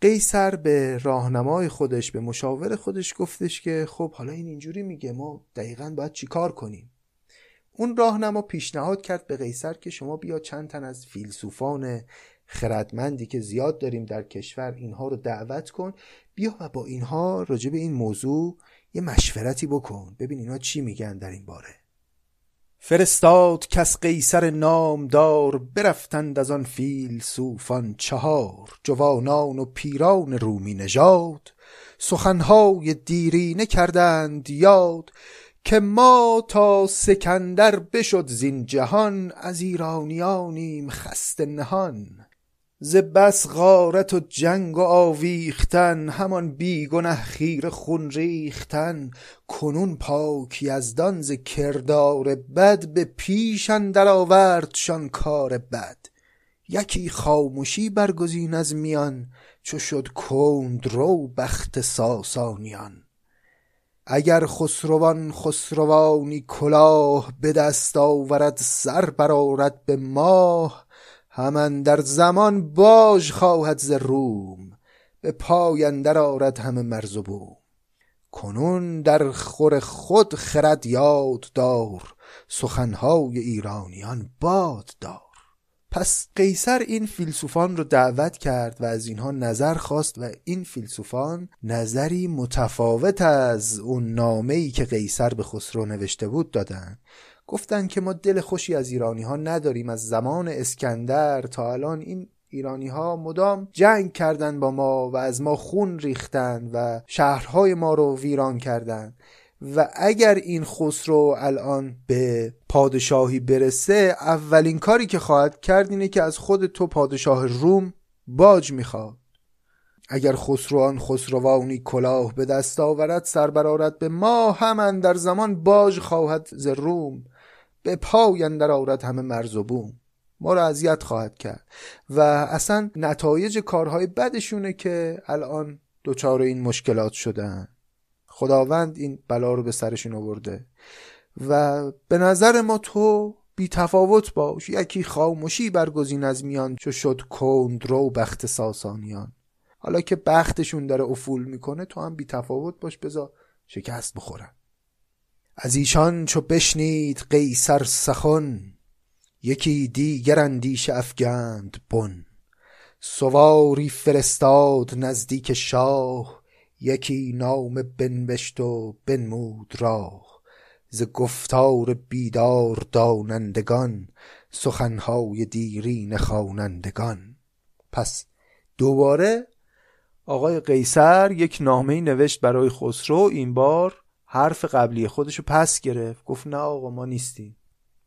قیصر به راهنمای خودش به مشاور خودش گفتش که خب حالا این اینجوری میگه ما دقیقا باید چیکار کنیم؟ اون راهنما پیشنهاد کرد به قیصر که شما بیا چند تن از فیلسوفان خردمندی که زیاد داریم در کشور اینها رو دعوت کن. بیا و با اینها راجع به این موضوع یه مشورتی بکن. ببین اینا چی میگن در این باره. فرستاد کس قیصر نامدار برفتند از آن فیلسوفان چهار. جوانان و پیران رومی نژاد سخنهای دیرینه کردند یاد که ما تا سکندر بشد زین جهان از ایرانیانیم خسته نهان. ز بس غارت و جنگ و آویختن همان بیگنه خیر خون ریختن. کنون پاک یزدان ز کردار بد به پیش اندر آوردشان کار بد. یکی خاموشی برگزین از میان چو شد کندرو بخت ساسانیان. اگر خسروان خسروانی کلاه به دست آورد سر برآرد به ماه همان در زمان باج خواهد ز روم به پای اندر آرد همه مرز و بوم. کنون در خور خود خرد یاد دار سخنهای ایرانیان باد دار پس قیصر این فیلسوفان رو دعوت کرد و از اینها نظر خواست و این فیلسوفان نظری متفاوت از اون نامه ای که قیصر به خسرو نوشته بود دادن. گفتن که ما دل خوشی از ایرانی ها نداریم. از زمان اسکندر تا الان این ایرانی ها مدام جنگ کردن با ما و از ما خون ریختن و شهرهای ما رو ویران کردند. و اگر این خسرو الان به پادشاهی برسه اولین کاری که خواهد کرد اینه که از خود تو پادشاه روم باج می‌خواد. اگر خسروان خسروانی کلاه به دست آورد سر برارد به ما همان در زمان باج خواهد ز روم. به پای اندر آورد همه مرز و بوم. ما را اذیت خواهد کرد. و اصلا نتایج کارهای بدشونه که الان دچار این مشکلات شدن خداوند این بلا رو به سرشون آورده. و به نظر ما تو بی تفاوت باش. یکی خاموشی برگزین از میان چو شد کندرو بخت ساسانیان. حالا که بختشون داره افول می‌کنه تو هم بی تفاوت باش بذار شکست بخورن از ایشان چو بشنید قیصر سخن یکی دیگر اندیشه افگند بن. سواری فرستاد نزدیک شاه یکی نام بنوشت و بنمود راه. ز گفتار بیدار دانندگان سخنهای دیرین خوانندگان. پس دوباره آقای قیصر یک نامه نوشت برای خسرو این بار حرف قبلی خودشو پس گرفت. گفت نه آقا ما نیستیم.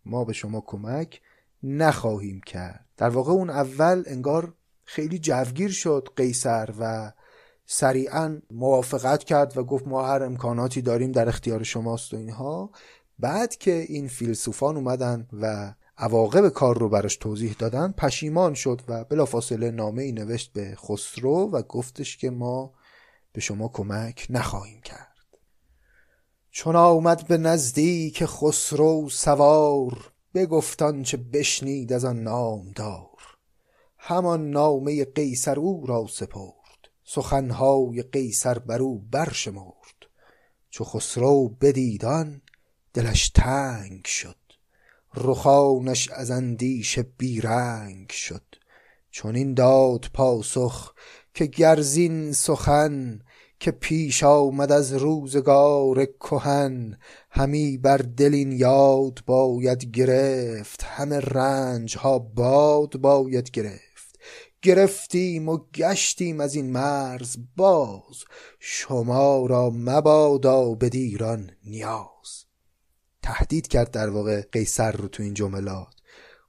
ما به شما کمک نخواهیم کرد. در واقع اون اول انگار خیلی جوگیر شد قیصر و سریعا موافقت کرد و گفت ما هر امکاناتی داریم در اختیار شماست و اینها. بعد که این فیلسوفان اومدن و عواقب کار رو براش توضیح دادن پشیمان شد و بلافاصله نامه ای نوشت به خسرو و گفتش که ما به شما کمک نخواهیم کرد. چون آمد به نزدیک خسرو سوار بگفتان چه بشنید از آن نامدار. همان نامه قیصر او را سپرد سخنهای قیصر بر او برشمرد. چو خسرو بدیدان دلش تنگ شد رخانش از اندیشه بیرنگ شد. چون این داد پاسخ که گرزین سخن که پیش آمد از روزگار کهن همی بر دل یاد باید گرفت همه رنج ها باد باید گرفت. گرفتیم و گشتیم از این مرز باز شما را مبادا به دیران نیاز. تهدید کرد در واقع قیصر رو تو این جملات.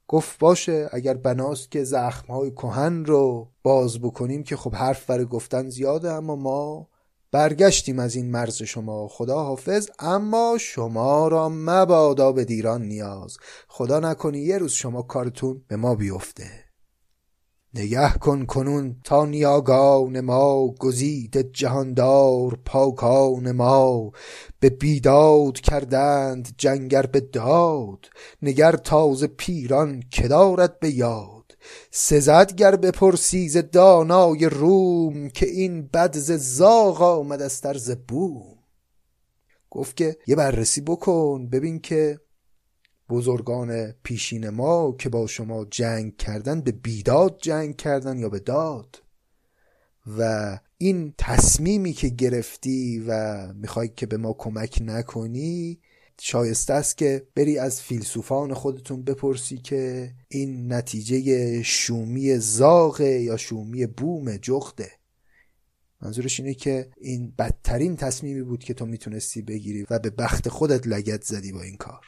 گفت باشه اگر بناست که زخمهای کهن رو باز بکنیم که خب حرف برای گفتن زیاده اما ما برگشتیم از این مرز شما خدا حافظ. اما شما را مبادا به دیران نیاز. خدا نکنی یه روز شما کارتون به ما بیفته. نگه کن کنون تا نیاگان ما گزید جهاندار پاکان ما. به بیداد کردند جنگر به داد. نگر تازه پیران که دارد به یاد. سزد گر بپرسی ز دانای روم که این بد ز زاغ آمد از طرز بوم. گفت که یه بررسی بکن ببین که بزرگان پیشین ما که با شما جنگ کردن به بیداد جنگ کردن یا به داد. و این تصمیمی که گرفتی و می‌خوای که به ما کمک نکنی شایسته است که بری از فیلسوفان خودتون بپرسی که این نتیجه شومی زاغه یا شومی بوم جغده. منظورش اینه که این بدترین تصمیمی بود که تو می‌تونستی بگیری و به بخت خودت لگت زدی با این کار.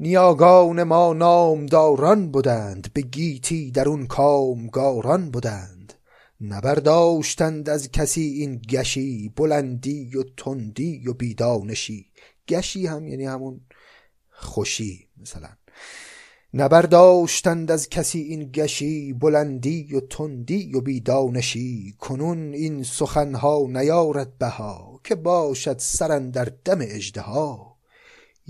نیاگان ما نامداران بودند به گیتی در اون کامگاران بودند. نبرداشتند از کسی این گشی بلندی و تندی و بیدانشی. گشی هم یعنی همون خوشی مثلا. نبرداشتند از کسی این گشی بلندی و تندی و بیدانشی. کنون این سخنها نیارد بها که باشد سرن در دم اژدها.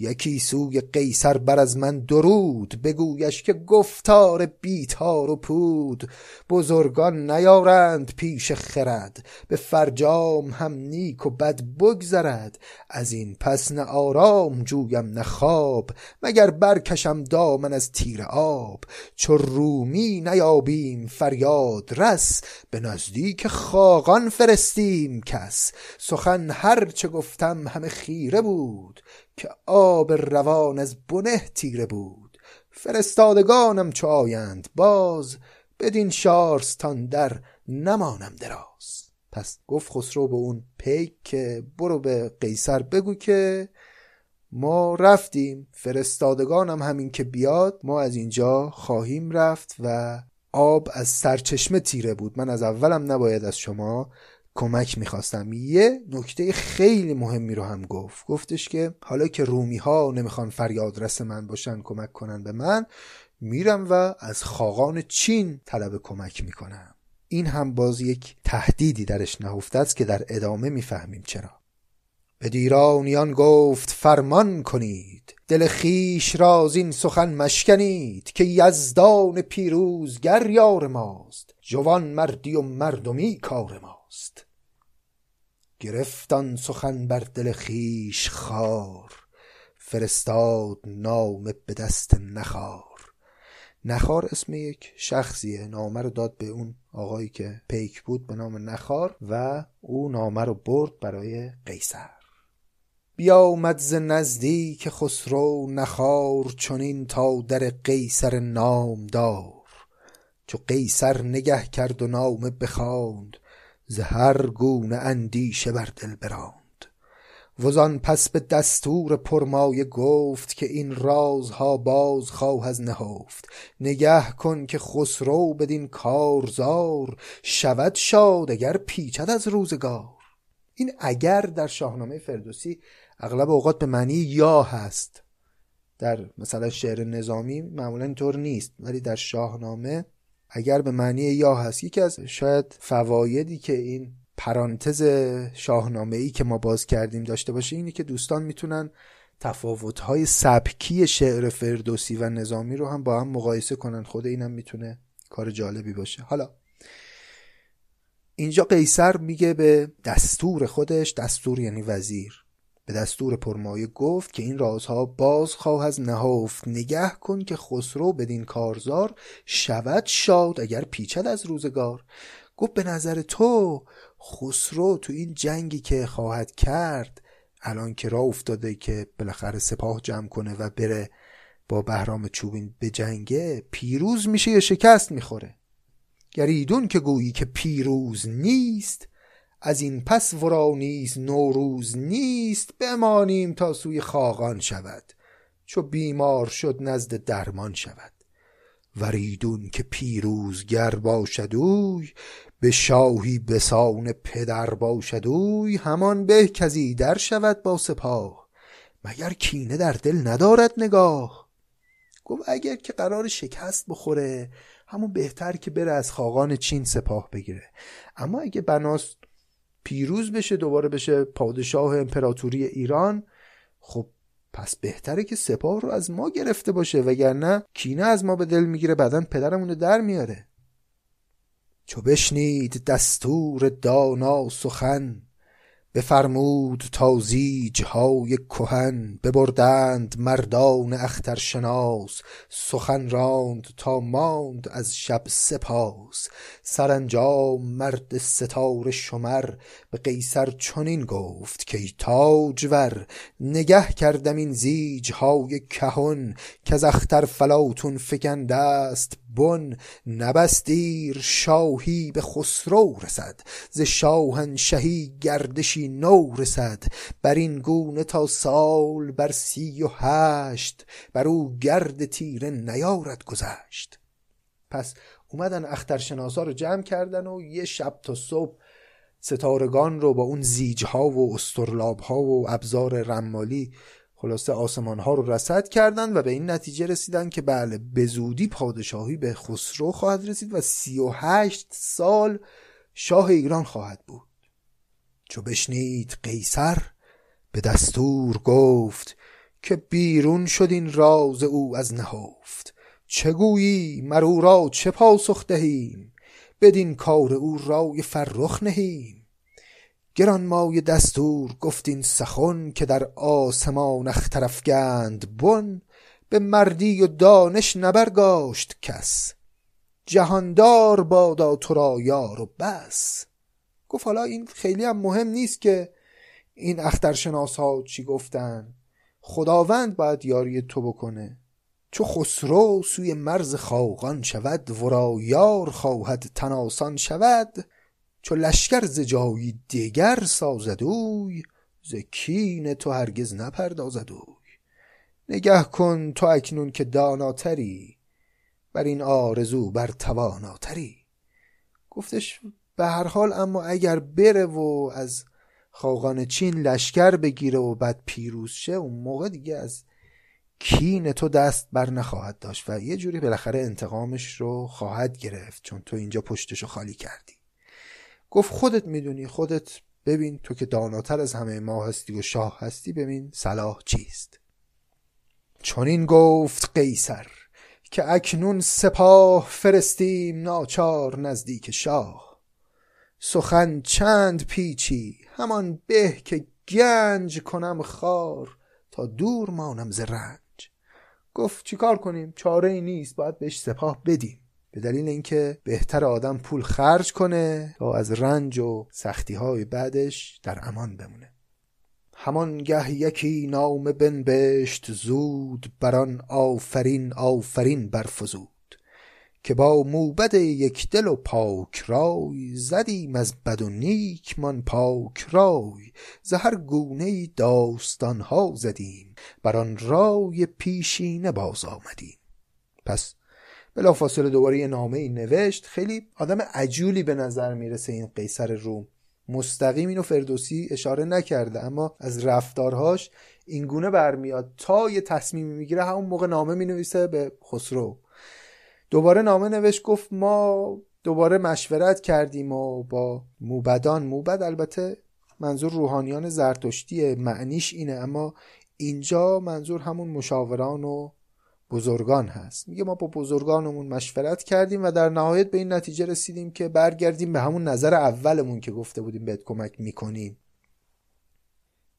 یکی سوی قیصر بر از من درود بگویش که گفتار بیتار و پود. بزرگان نیارند پیش خرد به فرجام هم نیک و بد بگذرد. از این پس نه آرام جویم نه خواب مگر برکشم دامن از تیر آب. چو رومی نیابیم فریاد رس به نزدیک خاقان فرستیم کس. سخن هر چه گفتم همه خیره بود. که آب روان از بنه تیره بود. فرستادگانم چو آیند باز بدین شارستان در نمانم دراز. پس گفت خسرو به اون پیک که برو به قیصر بگو که ما رفتیم. فرستادگانم همین که بیاد ما از اینجا خواهیم رفت و آب از سرچشمه تیره بود. من از اولم نباید از شما کمک می‌خواستم. یه نکته خیلی مهمی رو هم گفت. گفتش که حالا که رومی ها نمی‌خوان فریادرس من باشن کمک کنن به من میرم و از خاقان چین طلب کمک می‌کنم. این هم باز یک تهدیدی درش نهفته است که در ادامه می‌فهمیم چرا. به دیرانیان گفت فرمان کنید. دل خیش را این سخن مشکنید که یزدان پیروزگر یار ماست. جوان مردی و مردمی کار ما است گرفتان سخن بر دل خیش خار فرستاد نامه به دست نخار. نخار اسم یک شخصیه نامه رو داد به اون آقایی که پیک بود به نام نخار و او نامه رو برد برای قیصر. بیامد ز نزدیک خسرو نخار چنین تا در قیصر نامدار. چو قیصر نگه کرد و نامه بخواند ز هر گونه اندیشه بر دل براند. وزان پس به دستور پرمایه گفت که این رازها باز خواه از نهفت. نگه کن که خسرو بدین کارزار شود شاد اگر پیچد از روزگار. این اگر در شاهنامه فردوسی اغلب اوقات به معنی یا هست در مثلا شعر نظامی معمولا اینطور نیست ولی در شاهنامه اگر به معنی یا هست. یکی از شاید فوایدی که این پرانتز شاهنامه ای که ما باز کردیم داشته باشه اینه که دوستان می‌تونن تفاوت‌های سبکی شعر فردوسی و نظامی رو هم با هم مقایسه کنن. خود اینم می‌تونه کار جالبی باشه. حالا اینجا قیصر میگه به دستور خودش دستور یعنی وزیر. به دستور پرمایه گفت که این رازها باز خواه از نهفت نگه کن که خسرو بدین کارزار شود شاد اگر پیچد از روزگار. گفت به نظر تو خسرو تو این جنگی که خواهد کرد الان که راه افتاده که بالاخره سپاه جمع کنه و بره با بهرام چوبین به جنگه پیروز میشه یا شکست می‌خوره؟ گریدون که گویی که پیروز نیست از این پس ورا نیز نوروز نیست بمانیم تا سوی خاقان شود. چو بیمار شد نزد درمان شود. وریدون که پیروزگر باشد اوی به شاهی بسان پدر باشد اوی همان به کزی در شود با سپاه. مگر کینه در دل ندارد نگاه؟ گفت اگر که قرار شکست بخوره همون بهتر که بره از خاقان چین سپاه بگیره. اما اگه بناس پیروز بشه دوباره بشه پادشاه امپراتوری ایران. خب پس بهتره که سپاه رو از ما گرفته باشه وگرنه کینه از ما به دل می‌گیره بعدا پدرمونو در میاره. چو بشنید دستور دانا سخن بفرمود تا های کهن ببردند مردان اخترشناس سخن راند تا ماند از شب سپاس. سرانجام مرد ستاره شمر به قیصر چنین گفت که تاجور نگه کردم این های کهن که اختر فلاتون فکنده است بن. نبستیر شاهی به خسرو رسد ز شاهنشهی گردشی نو رسد بر این گونه تا سال بر سی و هشت بر او گرد تیره نیارد گذشت. پس اومدن اخترشناسا رو جمع کردن و یه شب تا صبح ستارگان رو با اون زیجها و استرلابها و ابزار رمالی خلاصه آسمان ها رو رسد کردند و به این نتیجه رسیدن که بله به زودی پادشاهی به خسرو خواهد رسید و سی و هشت سال شاه ایران خواهد بود. چو بشنید قیصر به دستور گفت که بیرون شد این راز او از نهفت. چگویی مرو را چه پاسخ دهیم؟ بدین کار او رای فرخ نهیم. گران مای دستور گفتین سخن که در آسمان اخترفگند بن به مردی و دانش نبرگاشت کس. جهاندار بادا تو را یار و بس. گفت حالا این خیلی هم مهم نیست که این اخترشناس ها چی گفتن. خداوند باید یاری تو بکنه. چو خسرو سوی مرز خاقان شود ورا یار خواهد تناسان شود. چو لشکر ز جایی دیگر سازد اوی ز کین تو هرگز نپردازد اوی. نگه کن تو اکنون که داناتری بر این آرزو بر تواناتری. گفتش به هر حال اما اگر بره و از خاقان چین لشکر بگیره و بعد پیروز شه اون موقع دیگه از کین تو دست بر نخواهد داشت و یه جوری بالاخره انتقامش رو خواهد گرفت چون تو اینجا پشتشو خالی کردی. گفت خودت می‌دونی خودت ببین تو که داناتر از همه ما هستی و شاه هستی ببین صلاح چیست. چون این گفت قیصر که اکنون سپاه فرستیم ناچار نزدیک شاه. سخن چند پیچی؟ همان به که گنج کنم خار تا دور مانم ز رنج. گفت چیکار کنیم؟ چاره ای نیست باید بهش سپاه بدیم. به دلیل اینکه بهتر آدم پول خرج کنه تا از رنج و سختی های بعدش در امان بمونه. همان گه یکی نام بنبشت زود بران آفرین آفرین برفزود که با موبد یک دل و پاک رای زدیم از بد و نیک من پاک رای. زهر گونه داستان ها زدیم بر آن رای پیشینه باز آمدیم. پس بلافاصله دوباره یه نامه ای نوشت. خیلی آدم عجولی به نظر می‌رسه این قیصر روم. مستقیم اینو فردوسی اشاره نکرده اما از رفتارهاش اینگونه برمیاد. تا یه تصمیمی می‌گیره همون موقع نامه می‌نویسه به خسرو. دوباره نامه نوشت گفت ما دوباره مشورت کردیم و با موبدان. موبد البته منظور روحانیان زرتشتیه معنیش اینه اما اینجا منظور همون مشاوران و بزرگان هست. میگه ما با بزرگانمون مشورت کردیم و در نهایت به این نتیجه رسیدیم که برگردیم به همون نظر اولمون که گفته بودیم بهت کمک می‌کنیم.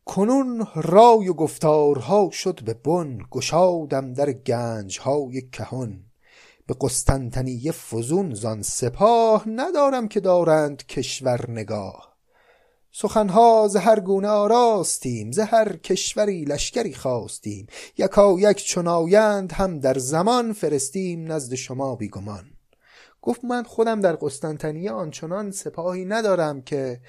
کنون رای و گفتارها شد به بن گشادم در گنج های کهن. به قسطنطنیه فزون زان سپاه ندارم که دارند کشور نگاه. سخنها ز هر گونه آراستیم ز هر کشوری لشکری خواستیم. یکا یک چنایند هم در زمان فرستیم نزد شما بیگمان. گفت من خودم در قسطنطنیه آنچنان سپاهی ندارم که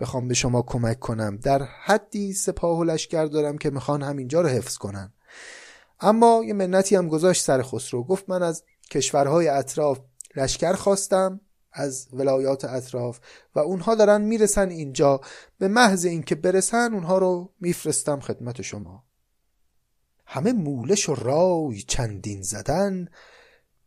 بخوام به شما کمک کنم. در حدی سپاه و لشکر دارم که می‌خوان همینجا رو حفظ کنن. اما یه منتی هم گذاشت سر خسرو. گفت من از کشورهای اطراف لشکر خواستم از ولایات اطراف و اونها دارن می‌رسن اینجا. به محض اینکه برسن اونها رو میفرستم خدمت شما. همه مولش و رای چندین زدن.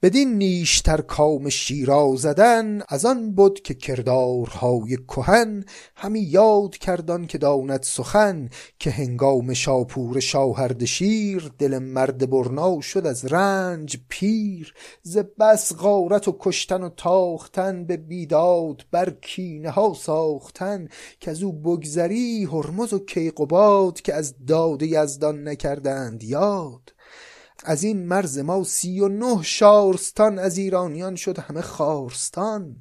بدین نیشتر کام شیرا زدن از آن بود که کردارهای کهن. همی یاد کردان که داند سخن که هنگام شاپور شاهرد شیر دل مرد برنا شد از رنج پیر. ز بس غارت و کشتن و تاختن به بیداد بر کینه ها ساختن. او بگذری هرمز و کیقباد که از داد یزدان نکردند یاد. از این مرز ما سی و نه شارستان از ایرانیان شد همه خارستان.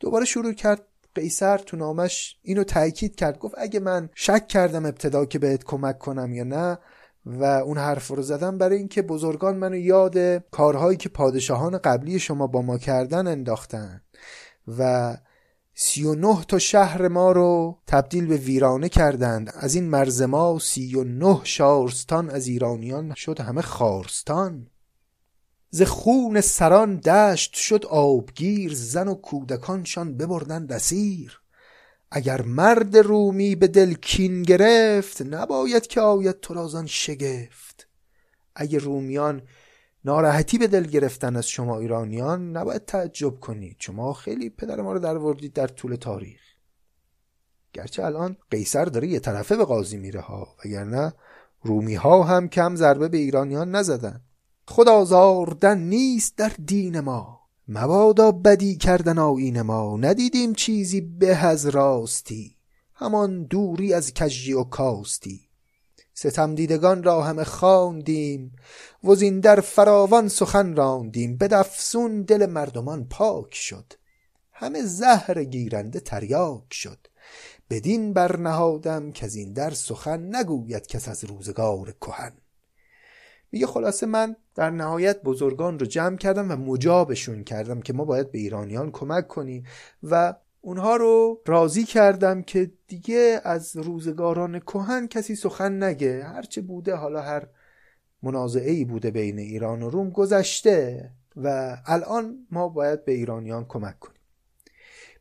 دوباره شروع کرد قیصر تو نامش اینو تاکید کرد. گفت اگه من شک کردم ابتدا که بهت کمک کنم یا نه و اون حرف رو زدم برای اینکه بزرگان منو یاد کارهایی که پادشاهان قبلی شما با ما کردن انداختن و سی و نه تا شهر ما رو تبدیل به ویرانه کردند. از این مرز ما سی و نه شارستان از ایرانیان شد همه خارستان. ز خون سران دشت شد آبگیر زن و کودکانشان ببردن دسیر اگر مرد رومی به دل کین گرفت نباید که آید تو رازان شگفت. اگر رومیان ناراحتی به دل گرفتن از شما ایرانیان نباید تعجب کنید شما خیلی پدر ما رو در وردید در طول تاریخ. گرچه الان قیصر داره یه طرفه به قاضی میره ها وگرنه رومی ها هم کم ضربه به ایرانیان نزدن. خود آزاردن نیست در دین ما. مبادا بدی کردن آین ما. ندیدیم چیزی به از راستی. همان دوری از کجی و کاستی. ستم دیدگان را همه خواندیم. وزین در فراوان سخن راندیم. به دفسون دل مردمان پاک شد. همه زهر گیرنده تریاک شد. بدین برنهادم که از این در سخن نگوید کس از روزگار کهن. میگه خلاصه من در نهایت بزرگان رو جمع کردم و مجابشون کردم که ما باید به ایرانیان کمک کنیم و اونها رو راضی کردم که دیگه از روزگاران کهن کسی سخن نگه. هرچه بوده حالا هر منازعه ای بوده بین ایران و روم گذشته و الان ما باید به ایرانیان کمک کنیم.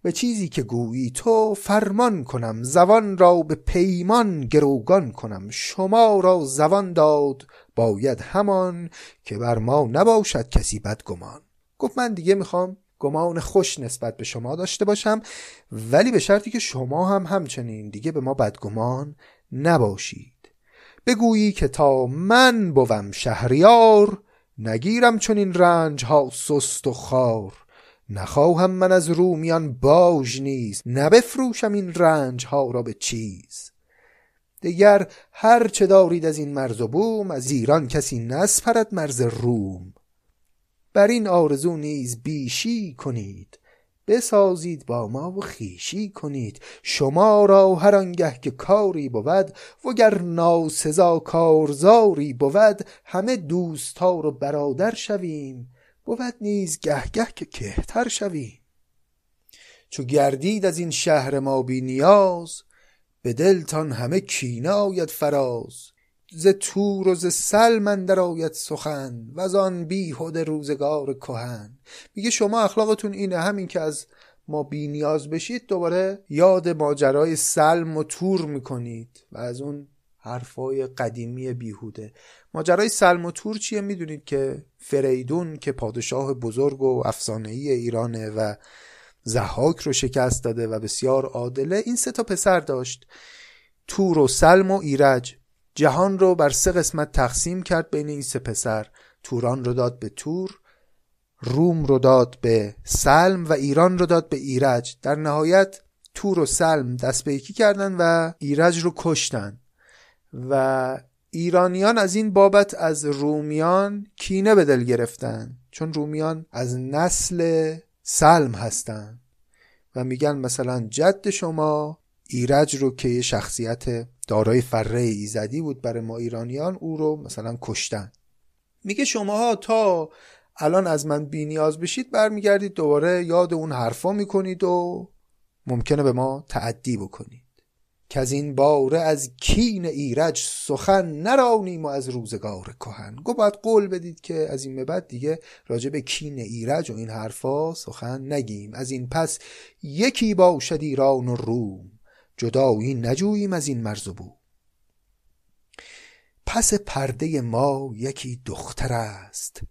به چیزی که گویی تو فرمان کنم زبان را به پیمان گروگان کنم. شما را زبان داد باید همان که بر ما نباشد کسی بدگمان. گفت من دیگه می‌خوام گمان خوش نسبت به شما داشته باشم ولی به شرطی که شما هم همچنین دیگه به ما بدگمان نباشید. بگویی که تا من بوم شهریار نگیرم چون این رنج ها سست و خار. نخواهم من از رومیان باج نیز نبفروشم این رنج ها را به چیز. دیگر هر چه دارید از این مرز و بوم از ایران کسی نسپرد مرز روم. بر این آرزو نیز بیشی کنید. بسازید با ما و خیشی کنید. شما را هر آنگه که کاری بود وگر ناسزا کارزاری بود همه دوستار و برادر شویم. بود نیز گه گه که کهتر شویم. چو گردید از این شهر ما بی نیاز به دلتان همه کینه آید فراز. ز تور و ز سلم اندر آید سخن و آن بیهده روزگار کهن. میگه شما اخلاقتون اینه همین که از ما بی نیاز بشید دوباره یاد ماجرای سلم و تور می‌کنید و از اون حرفای قدیمی بیهوده. ماجرای سلم و تور چیه؟ می‌دونید که فریدون که پادشاه بزرگ و افسانه‌ای ایرانه و زحاک رو شکست داده و بسیار عادله این سه تا پسر داشت. تور و سلم و ایرج. جهان رو بر سه قسمت تقسیم کرد بین این سه پسر. توران رو داد به تور روم رو داد به سلم و ایران رو داد به ایرج. در نهایت تور و سلم دست به یکی کردن و ایرج رو کشتن. و ایرانیان از این بابت از رومیان کینه به دل گرفتن چون رومیان از نسل سلم هستند و میگن مثلا جد شما ایرج رو که یه شخصیت دارای فره ایزدی بود برای ما ایرانیان او رو مثلا کشتن. میگه شماها تا الان از من بی نیاز بشید برمیگردید دوباره یاد اون حرفا می‌کنید و ممکنه به ما تعدی بکنید. که از این باره از کین ایرج سخن نرانیم و از روزگار کهن. گو باید قول بدید که از این به بعد دیگه راجع به کین ایرج و این حرفا سخن نگیم. از این پس یکی باشد ایران و روم. جدایی نجوییم از این مرز و بو. پس پرده ما یکی دختر است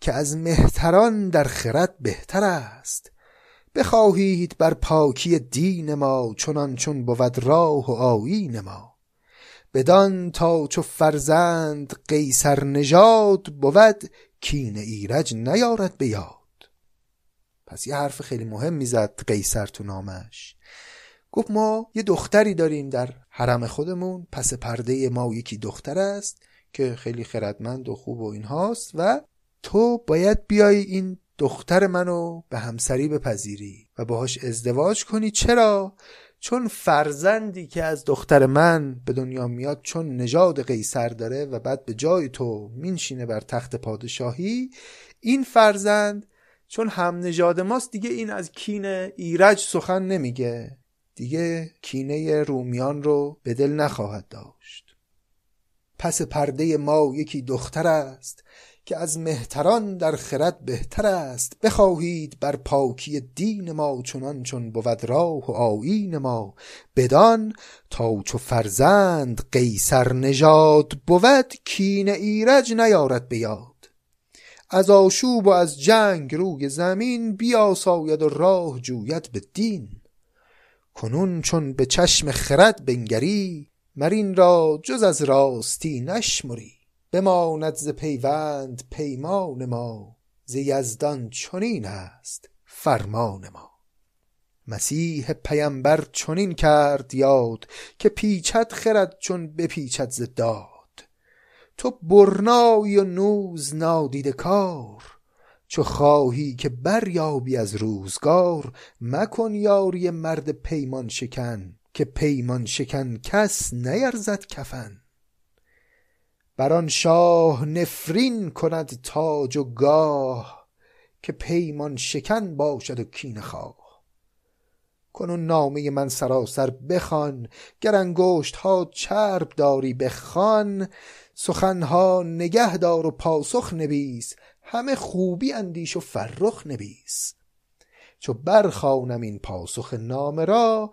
که از مهتران در خرد بهتر است. بخواهید بر پاکی دین ما چنان چون بود راه و آیین ما. بدان تا چو فرزند قیصر نژاد بود کین ایرج نیارد به یاد. پس یه حرف خیلی مهم می‌زد قیصر تو نامش. گفت ما یه دختری داریم در حرم خودمون پس پرده ما یکی دختر است که خیلی خردمند و خوب و این هاست و تو باید بیای این دختر منو به همسری بپذیری و باهاش ازدواج کنی چرا؟ چون فرزندی که از دختر من به دنیا میاد چون نژاد قیصر داره و بعد به جای تو مینشینه بر تخت پادشاهی این فرزند چون هم نژاد ماست دیگه این از کین ایرج سخن نمیگه دیگه کینه رومیان رو به دل نخواهد داشت. پس پرده ما یکی دختر است که از مهتران در خرد بهتر است. بخواهید بر پاکی دین ما چنان چون بود راه و آیین ما. بدان تا چو فرزند قیصر نژاد بود کین ایرج نیارد به یاد. از آشوب و از جنگ روی زمین بیاساید و راه جوید به دین. کنون چون به چشم خرد بنگری مرین را جز از راستی نشمری. بماند ز پیوند پیمان ما ز یزدان چنین است فرمان ما. مسیح پیمبر چنین کرد یاد که پیچد خرد چون بپیچد ز داد. تو برنایی و نوز نادیده کار چو خواهی که بریابی از روزگار مکن یاری مرد پیمان شکن که پیمان شکن کس نیرزد کفن. بر آن شاه نفرین کند تاج و گاه که پیمان شکن باشد و کینه خواه. کنون نامه من سراسر بخوان گر انگشت ها چرب داری بخوان. سخنها نگه دار و پاسخ نویس همه خوبی اندیش و فرخ نویس. چو برخوانم این پاسخ نامه را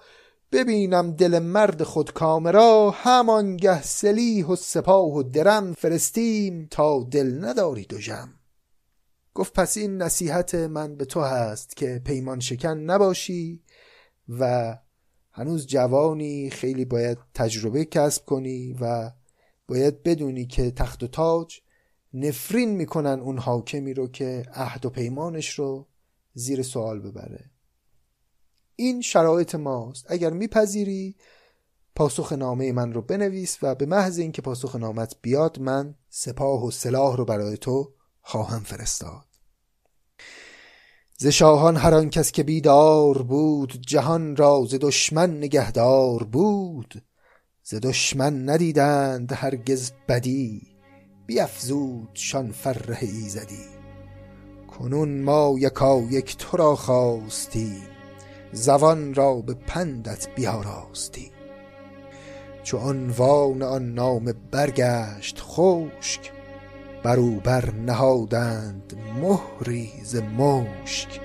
ببینم دل مرد خود کامرا همانگه سلیح و سپاه و درم فرستیم تا دل نداری دو جم. گفت پس این نصیحت من به تو هست که پیمان شکن نباشی و هنوز جوانی خیلی باید تجربه کسب کنی و باید بدونی که تخت و تاج نفرین می‌کنن اون حاکمی رو که عهد و پیمانش رو زیر سوال ببره. این شرایط ماست. اگر میپذیری پاسخ نامه من رو بنویس و به محض اینکه پاسخ نامت بیاد من سپاه و سلاح رو برای تو خواهم فرستاد. ز شاهان هر آن کس که بیدار بود جهان را ز دشمن نگهدار بود. ز دشمن ندیدند هرگز بدی. بیفزود شان فره ایزدی. کنون ما یکا یک تو را خواستیم زبان را به پندت بیاراستی چو عنوان آن نام برگشت خشک برو بر نهادند مهری ز مشک.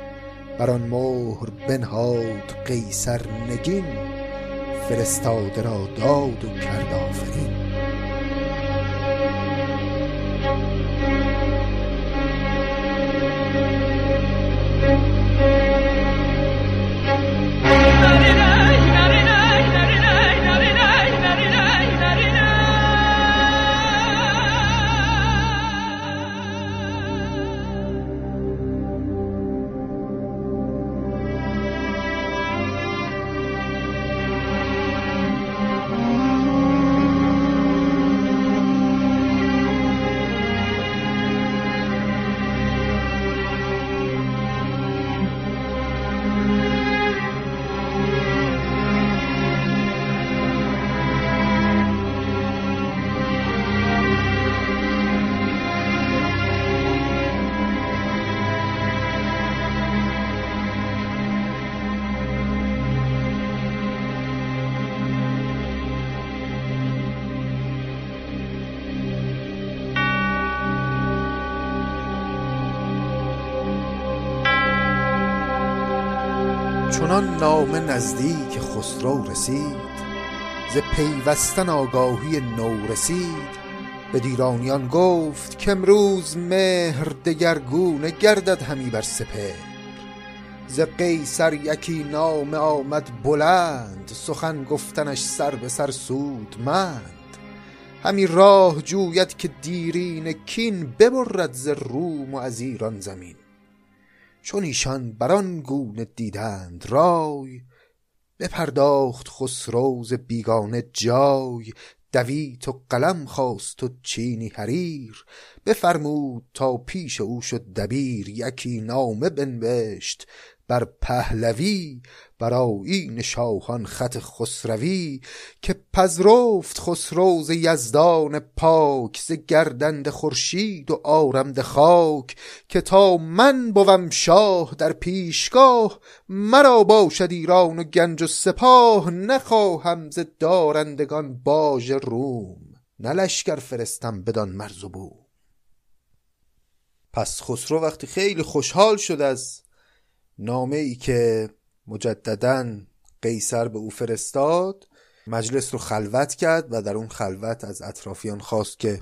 بر آن مهر بنهاد قیصر نگین فرستاده را داد و کرد آفرین. چنان نامه نزدیک خسرو رسید ز پیوستن آگاهی نو رسید. به دیرانیان گفت که امروز مهر دگرگونه گردد همی بر سپر ز قیصر یکی نام آمد بلند سخن گفتنش سر به سر سودمند همی راه جوید که دیرین کین ببرد ز روم و از ایران زمین. چون ایشان بران گونه دیدند رای بپرداخت خسرو ز بیگانه جای دویت و قلم خواست و چینی حریر بفرمود تا پیش او شد دبیر یکی نامه بنوشت بر پهلوی بر آیین شاهان خط خسروی که پذرفت خسرو ز یزدان پاک ز گردنده خورشید و آرمده خاک که تا من بوم شاه در پیشگاه مرا باشد ایران و گنج و سپاه نخواهم ز دارندگان باژ روم. نه لشکر فرستم بدان مرز و بوم. پس خسرو وقتی خیلی خوشحال شد از نامه ای که مجددا قیصر به او فرستاد مجلس رو خلوت کرد و در اون خلوت از اطرافیان خواست که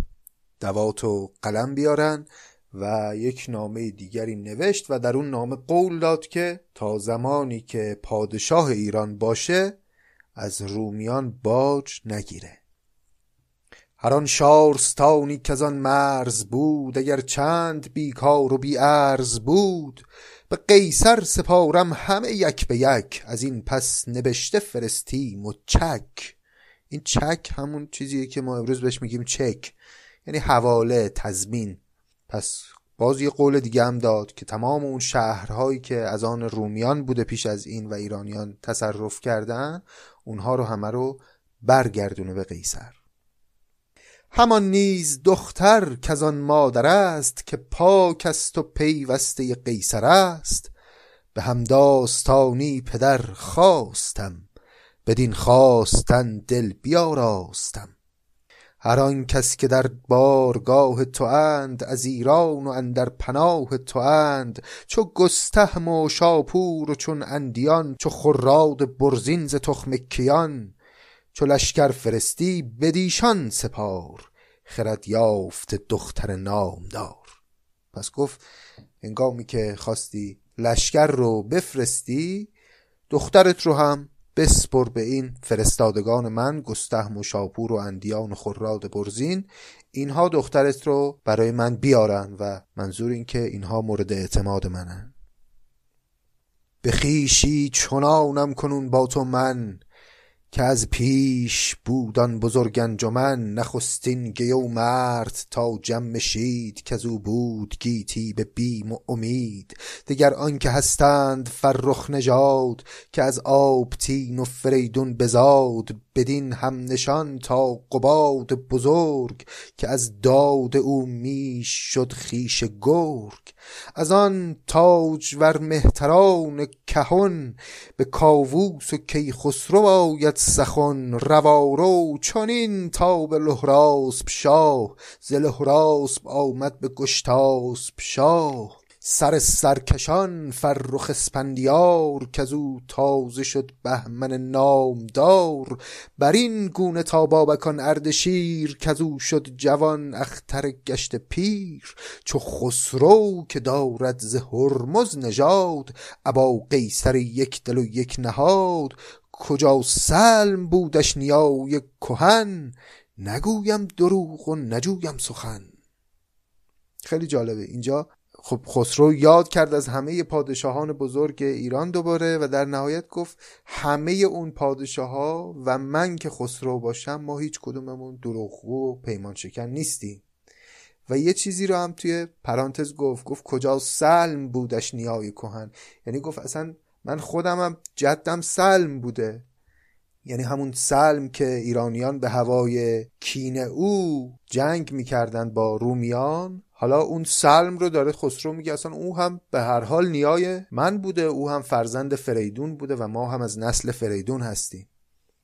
دوات و قلم بیارن و یک نامه دیگری نوشت و در اون نامه قول داد که تا زمانی که پادشاه ایران باشه از رومیان باج نگیره. هر آن شارستانی که از آن مرز بود اگر چند بیکار و بی ارز بود به قیصر سپارم همه یک به یک. از این پس نبشته فرستیم و چک. این چک همون چیزیه که ما امروز بهش میگیم چک. یعنی حواله تضمین. پس باز یه قول دیگه هم داد که تمام اون شهرهایی که از آن رومیان بوده پیش از این و ایرانیان تصرف کردن اونها رو همه رو برگردونه به قیصر. همان نیز دختر که آن مادر است که پاک است و پیوسته قیصر است. به همداستانی پدر خواستم بدین خواستن دل بیاراستم. هر آن کس که در بارگاه تو اند از ایران و اندر پناه تو اند چو گستهم و شاپور و چون اندیان چو خراد برزین ز تخم کیان چو لشکر فرستی بدیشان سپار خرد یافت دختر نامدار. پس گفت هنگامی که خواستی لشکر رو بفرستی دخترت رو هم بسپر به این فرستادگان من گستهم و شاپور و اندیان و خراد برزین. اینها دخترت رو برای من بیارن و منظور این که اینها مورد اعتماد منن. به خیشی چنانم کنون با تو من که از پیش بودان بزرگ انجمن نخستین گیو مرد تا جمع شید که او بود گیتی به بیم و امید. دگر آنکه هستند فرخ نژاد که از آبتین و فریدون بزاد بدین هم نشان تا قباد بزرگ که از داد او میش شد خیش گرگ. از آن تاجور مهتران کهن به کاووس و کیخسرو آید سخن روارو. چنین تا به لهراسپ شاه ز لهراسپ آمد به گشتاسپ شاه. سر سرکشان فرخ اسپندیار که او تازه شد بهمن نامدار. بر این گونه تا بابکان اردشیر که او شد جوان اختر گشت پیر. چو خسرو که دارد ز هرمز نژاد ابا قیصر یک دل و یک نهاد. کجا سلم بودش نیای کهن نگویم دروغ و نجویم سخن. خیلی جالبه. اینجا خب خسرو یاد کرد از همه پادشاهان بزرگ ایران دوباره و در نهایت گفت همه اون پادشاه ها و من که خسرو باشم ما هیچ کدوممون دروغگو و پیمان شکن نیستیم. و یه چیزی رو هم توی پرانتز گفت گفت کجا سلم بودش نیای کهن؟ یعنی گفت اصلا من خودم هم جدم سلم بوده. یعنی همون سلم که ایرانیان به هوای کین او جنگ می‌کردن با رومیان حالا اون سلم رو داره خسرو میگه اصلا او هم به هر حال نیای من بوده او هم فرزند فریدون بوده و ما هم از نسل فریدون هستیم.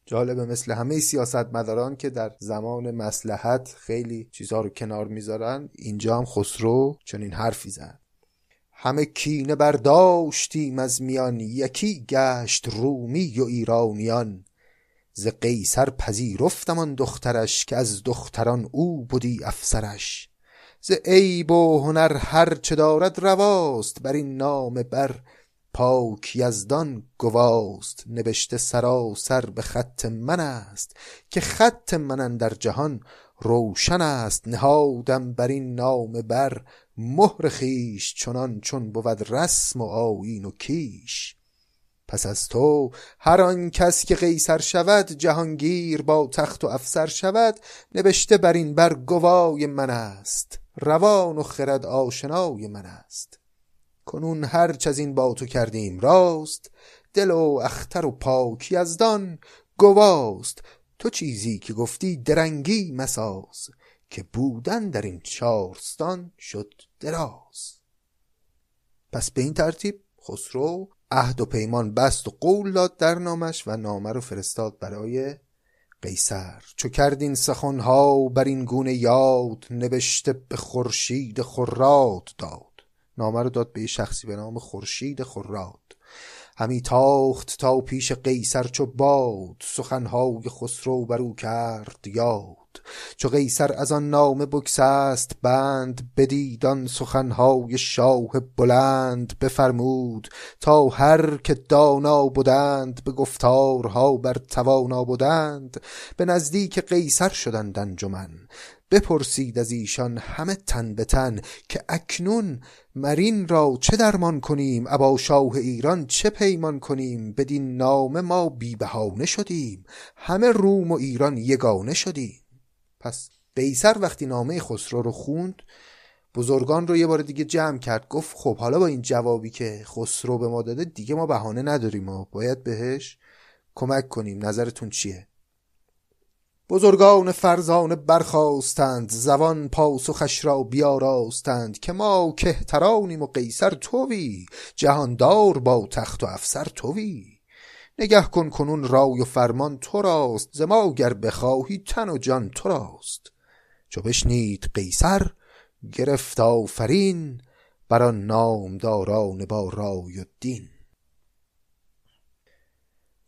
جالبه مثل همه سیاست مداران که در زمان مسلحت خیلی چیزها رو کنار می‌ذارن اینجا هم خسرو چنین حرفی زد. همه کینه برداشتیم از میان یکی گشت رومی و ایرانیان. ز قیصر پذیرفتم آن دخترش که از دختران او بودی افسرش. ز عیب و هنر هر چه دارد رواست بر این نام بر پاک یزدان گواست. نوشته سراسر به خط من است که خط من در جهان روشن است. نهادم بر این نام بر مهر خیش چنان چون بود رسم و آیین و کیش. پس از تو هر آن کس که قیصر شود جهانگیر با تخت و افسر شود نوشته بر این بر گوای من است. روان و خرد آشنای من است. کنون هرچ از این با تو کردیم راست دل و اختر و پاک یزدان گواست. تو چیزی که گفتی درنگی مساز که بودن در این چارستان شد دراز. پس به این ترتیب خسرو عهد و پیمان بست و قول داد در نامش و نامه رو فرستاد برای قیصر چو کردین سخنها بر این گونه یاد نوشته به خورشید خراد داد. نامه رو داد به شخصی به نام خورشید خراد همی تاخت تا پیش قیصر چو باد سخنهای خسرو برو کرد یاد. چو قیصر از آن نامه بگسست بند بدید آن سخنهای شاه بلند بفرمود تا هر که دانا بودند به گفتارها بر توانا بودند به نزدیک قیصر شدند انجمن. بپرسید از ایشان همه تن به تن که اکنون مرین را چه درمان کنیم؟ ابا شاه ایران چه پیمان کنیم؟ بدین نامه ما بی بهانه شدیم. همه روم و ایران یگانه شدیم. پس قیصر وقتی نامه خسرو رو خوند بزرگان رو یه بار دیگه جمع کرد گفت خب حالا با این جوابی که خسرو به ما داده دیگه ما بهانه نداریم و باید بهش کمک کنیم. نظرتون چیه؟ بزرگان فرزانه برخواستند زبان پاسخش را بیاراستند که ما کهترانیم و قیصر توی جهاندار با تخت و افسر توی نگه کن کنون رای و فرمان تو راست ز ما گر بخواهی تن و جان تو راست چو بشنید قیصر گرفت آفرین بر آن نامداران با رای و دین.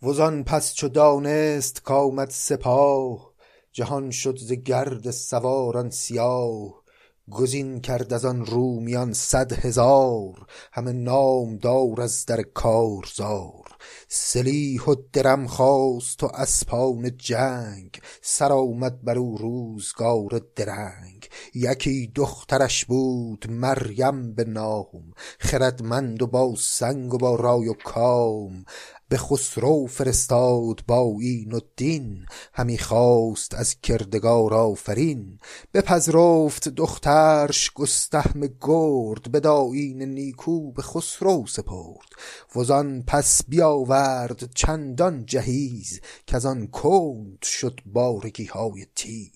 وزان پس چو دانست کآمد سپاه جهان شد ز گرد سواران سیاه. گزین کرد از آن رومیان صد هزار همه نامدار از در کارزار. سلیح و درم خواست و اسپان جنگ سر آمد بر او روزگار درنگ. یکی دخترش بود مریم به نام خردمند و با سنگ و با رای و کام. به خسرو فرستاد با این دین. همی خواست از کردگار آفرین. بپذرفت دخترش گستهم گرد به داین نیکو به خسرو سپرد. وزان پس بیاورد چندان جهیز که آن کند شد بارگی های تیز.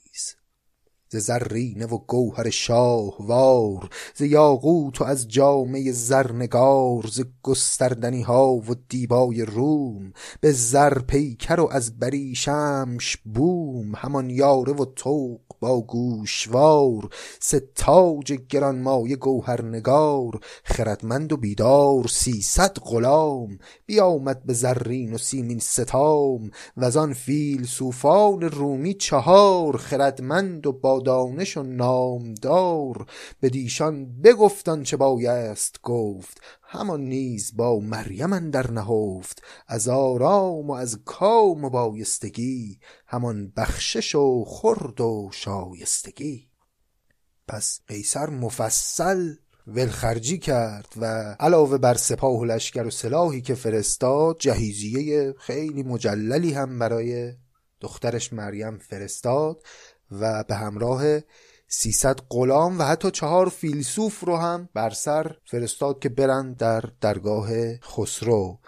ز زرینه و گوهر شاهوار ز یاقوت و از جامه زرنگار ز گستردنی ها و دیبای روم به زر پیکر و از بریشمش بوم همان یاره و طوق با گوشوار سه تاج گرانمایه گوهرنگار خردمند و بیدار سیصد غلام بیامد به زرین و سیمین ستام وزان فیلسوفان رومی چهار خردمند و با دانش و نامدار بدیشان بگفت آنچه بایست گفت. همان نیز با مریم اندر نهفت. از آرام و از کام و بایستگی همان بخشش و خرد و شایستگی. پس قیصر مفصل ولخرجی کرد و علاوه بر سپاه و لشکر و سلاحی که فرستاد جهیزیه خیلی مجللی هم برای دخترش مریم فرستاد. و به همراه 300 غلام و حتی چهار فیلسوف رو هم بر سر فرستاد که برند در درگاه خسرو.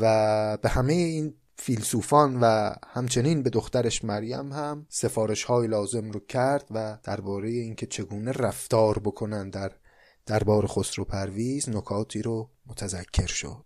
و به همه این فیلسوفان و همچنین به دخترش مریم هم سفارش های لازم رو کرد و درباره اینکه چگونه رفتار بکنن در دربار خسرو پرویز نکاتی رو متذکر شد.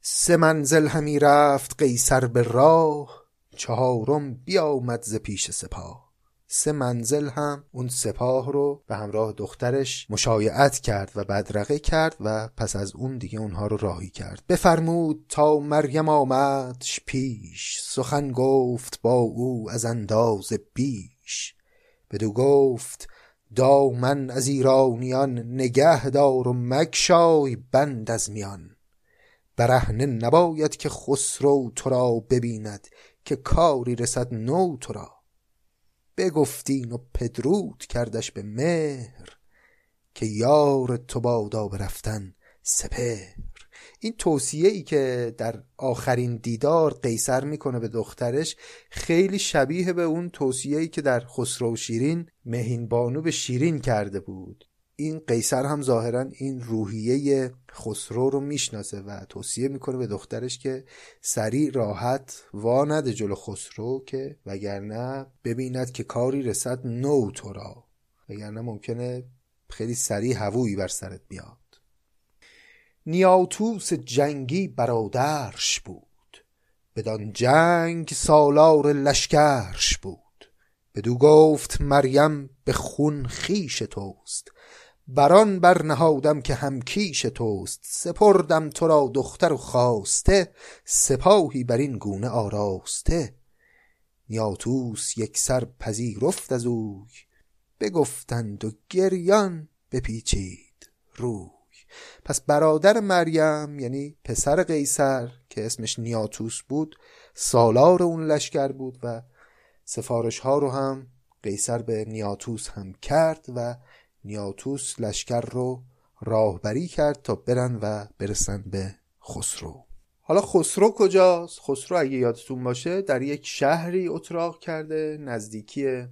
سه منزل همی رفت قیصر به راه چهارم بیامد ز پیش سپاه. سه منزل هم اون سپاه رو به همراه دخترش مشایعت کرد و بدرقه کرد و پس از اون دیگه اونها رو راهی کرد. بفرمود تا مریم آمدش پیش. سخن گفت با او از انداز بیش. بدو گفت دامن از ایرانیان نگه دار و مگشای بند از میان. برهنه نباید که خسرو تو را ببیند. که کاری رسد نو تو را بگفتین و پدرود کردش به مهر که یار تو بادا برفتن سپهر. این توصیه ای که در آخرین دیدار قیصر می‌کنه به دخترش خیلی شبیه به اون توصیه ای که در خسرو شیرین مهین بانو به شیرین کرده بود. این قیصر هم ظاهرا این روحیه خسرو رو می‌شناسه و توصیه می‌کنه به دخترش که سریع راحت وا نده جلو خسرو که وگرنه ببیند که کاری رسد نو تو را. وگرنه ممکنه خیلی سریع هوویی بر سرت بیاد. نیاتوس جنگی برادرش بود. بدان جنگ سالار لشکرش بود. بدو گفت مریم به خون خیش توست. بران برنهادم که همکیش توست سپردم تو را دختر و خواسته سپاهی بر این گونه آراسته. نیاتوس یک سر پذیرفت از اوی بگفتند و گریان بپیچید روی. پس برادر مریم یعنی پسر قیصر که اسمش نیاتوس بود سالار اون لشکر بود و سفارش ها رو هم قیصر به نیاتوس هم کرد و نیاتوس لشکر رو راهبری کرد تا برن و برسن به خسرو. حالا خسرو کجاست؟ خسرو اگه یادتون باشه در یک شهری اتراق کرده نزدیکی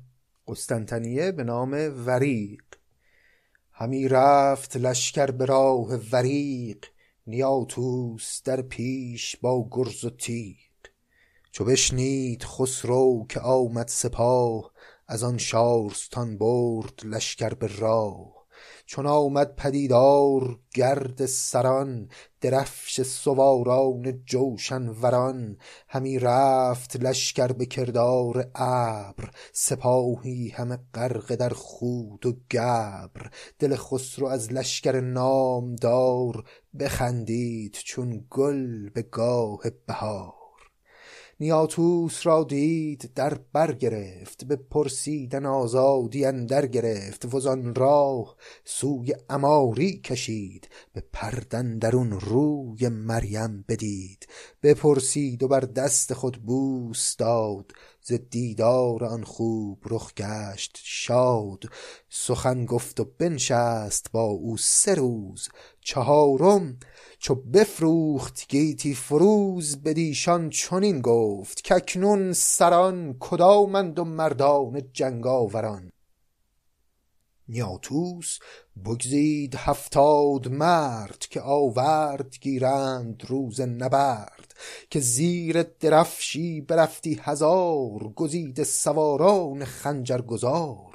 قسطنطنیه به نام وریق. همی رفت لشکر به راه وریق نیاتوس در پیش با گرز و تیغ. چو بشنید خسرو که آمد سپاه از آن شارستان برد لشکر به راه. چون آمد پدیدار گرد سران درفش سواران جوشن وران. همی رفت لشکر به کردار ابر سپاهی همه غرق در خود و گبر. دل خسرو از لشکر نامدار بخندید چون گل به گاه بهار. نیاتوس را دید در بر گرفت به پرسیدن آزادی اندر گرفت وزان راه سوی اماری کشید به پردن درون روی مریم بدید. بپرسید و بر دست خود بوس داد ز دیدار آن خوب رخ گشت شاد. سخن گفت و بنشست با او سه روز چهارم چو بفروخت گیتی فروز بدیشان چنین گفت کاکنون سران کدامند و مردان جنگاوران. نیاتوس بگزید هفتاد مرد که آورد گیرند روز نبرد که زیر درفشی برفتی هزار گزیده سواران خنجر گذار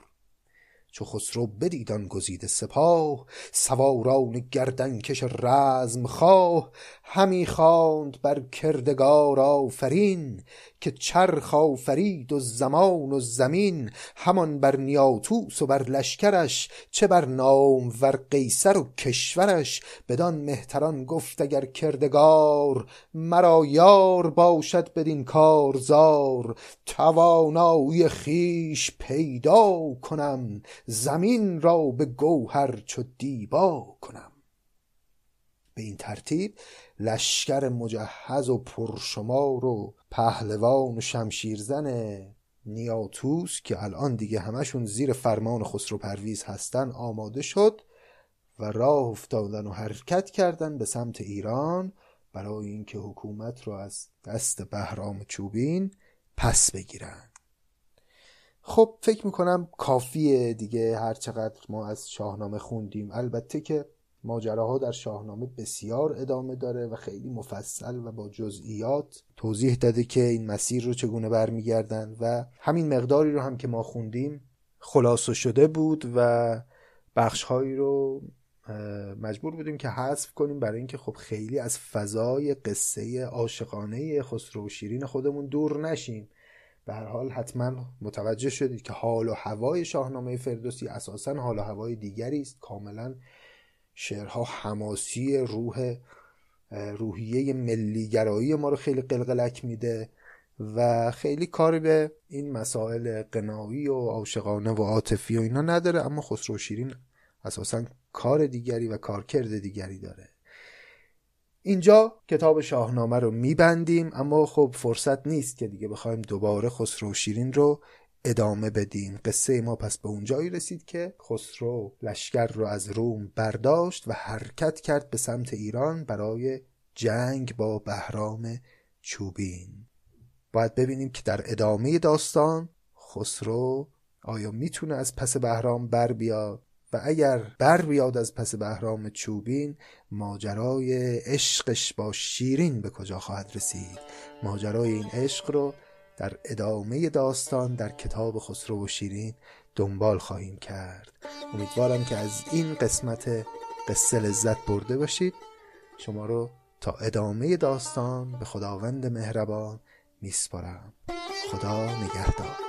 چو خسرو بدید آن گزیده سپاه سواران گردنکش رزم خواه همی خواند بر کردگار آفرین که چرخ آفرید و زمان و زمین همان بر نیاتوس و بر لشکرش چه بر نام ور قیصر و کشورش. بدان مهتران گفت اگر کردگار مرا یار باشد بدین کارزار. توانایی خویش پیدا کنم زمین را به گوهر چو دیبا کنم. به این ترتیب لشکر مجهز و پرشمار و پهلوان و شمشیرزن نیاتوس که الان دیگه همشون زیر فرمان خسرو پرویز هستن آماده شد و راه افتادن و حرکت کردن به سمت ایران برای اینکه حکومت رو از دست بهرام چوبین پس بگیرن. خب فکر می‌کنم کافیه دیگه هر چقدر ما از شاهنامه خوندیم. البته که ماجراها در شاهنامه بسیار ادامه داره و خیلی مفصل و با جزئیات توضیح داده که این مسیر رو چگونه برمیگردن و همین مقداری رو هم که ما خوندیم خلاصه شده بود و بخشهایی رو مجبور بودیم که حذف کنیم برای اینکه خب خیلی از فضای قصه عاشقانه خسرو و شیرین خودمون دور نشیم. به هر حال حتما متوجه شدید که حال و هوای شاهنامه فردوسی اساسا حال و هوای دیگری است. کاملا شعرها حماسی روح روحیه ملیگرایی ما رو خیلی قلقلک میده و خیلی کاری به این مسائل قنایی و عاشقانه و عاطفی و اینا نداره اما خسرو شیرین اساسا کار دیگری و کارکرد دیگری داره. اینجا کتاب شاهنامه رو میبندیم اما خب فرصت نیست که دیگه بخوایم دوباره خسرو شیرین رو ادامه بدیم قصه ما پس به اونجایی رسید که خسرو لشکر رو از روم برداشت و حرکت کرد به سمت ایران برای جنگ با بهرام چوبین. باید ببینیم که در ادامه داستان خسرو آیا می‌تونه از پس بهرام بر بیاد و اگر بر بیاد از پس بهرام چوبین ماجرای عشقش با شیرین به کجا خواهد رسید؟ ماجرای این عشق رو در ادامه داستان در کتاب خسرو و شیرین دنبال خواهیم کرد. امیدوارم که از این قسمت قصه لذت برده باشید. شما رو تا ادامه داستان به خداوند مهربان میسپارم. خدا نگهدار.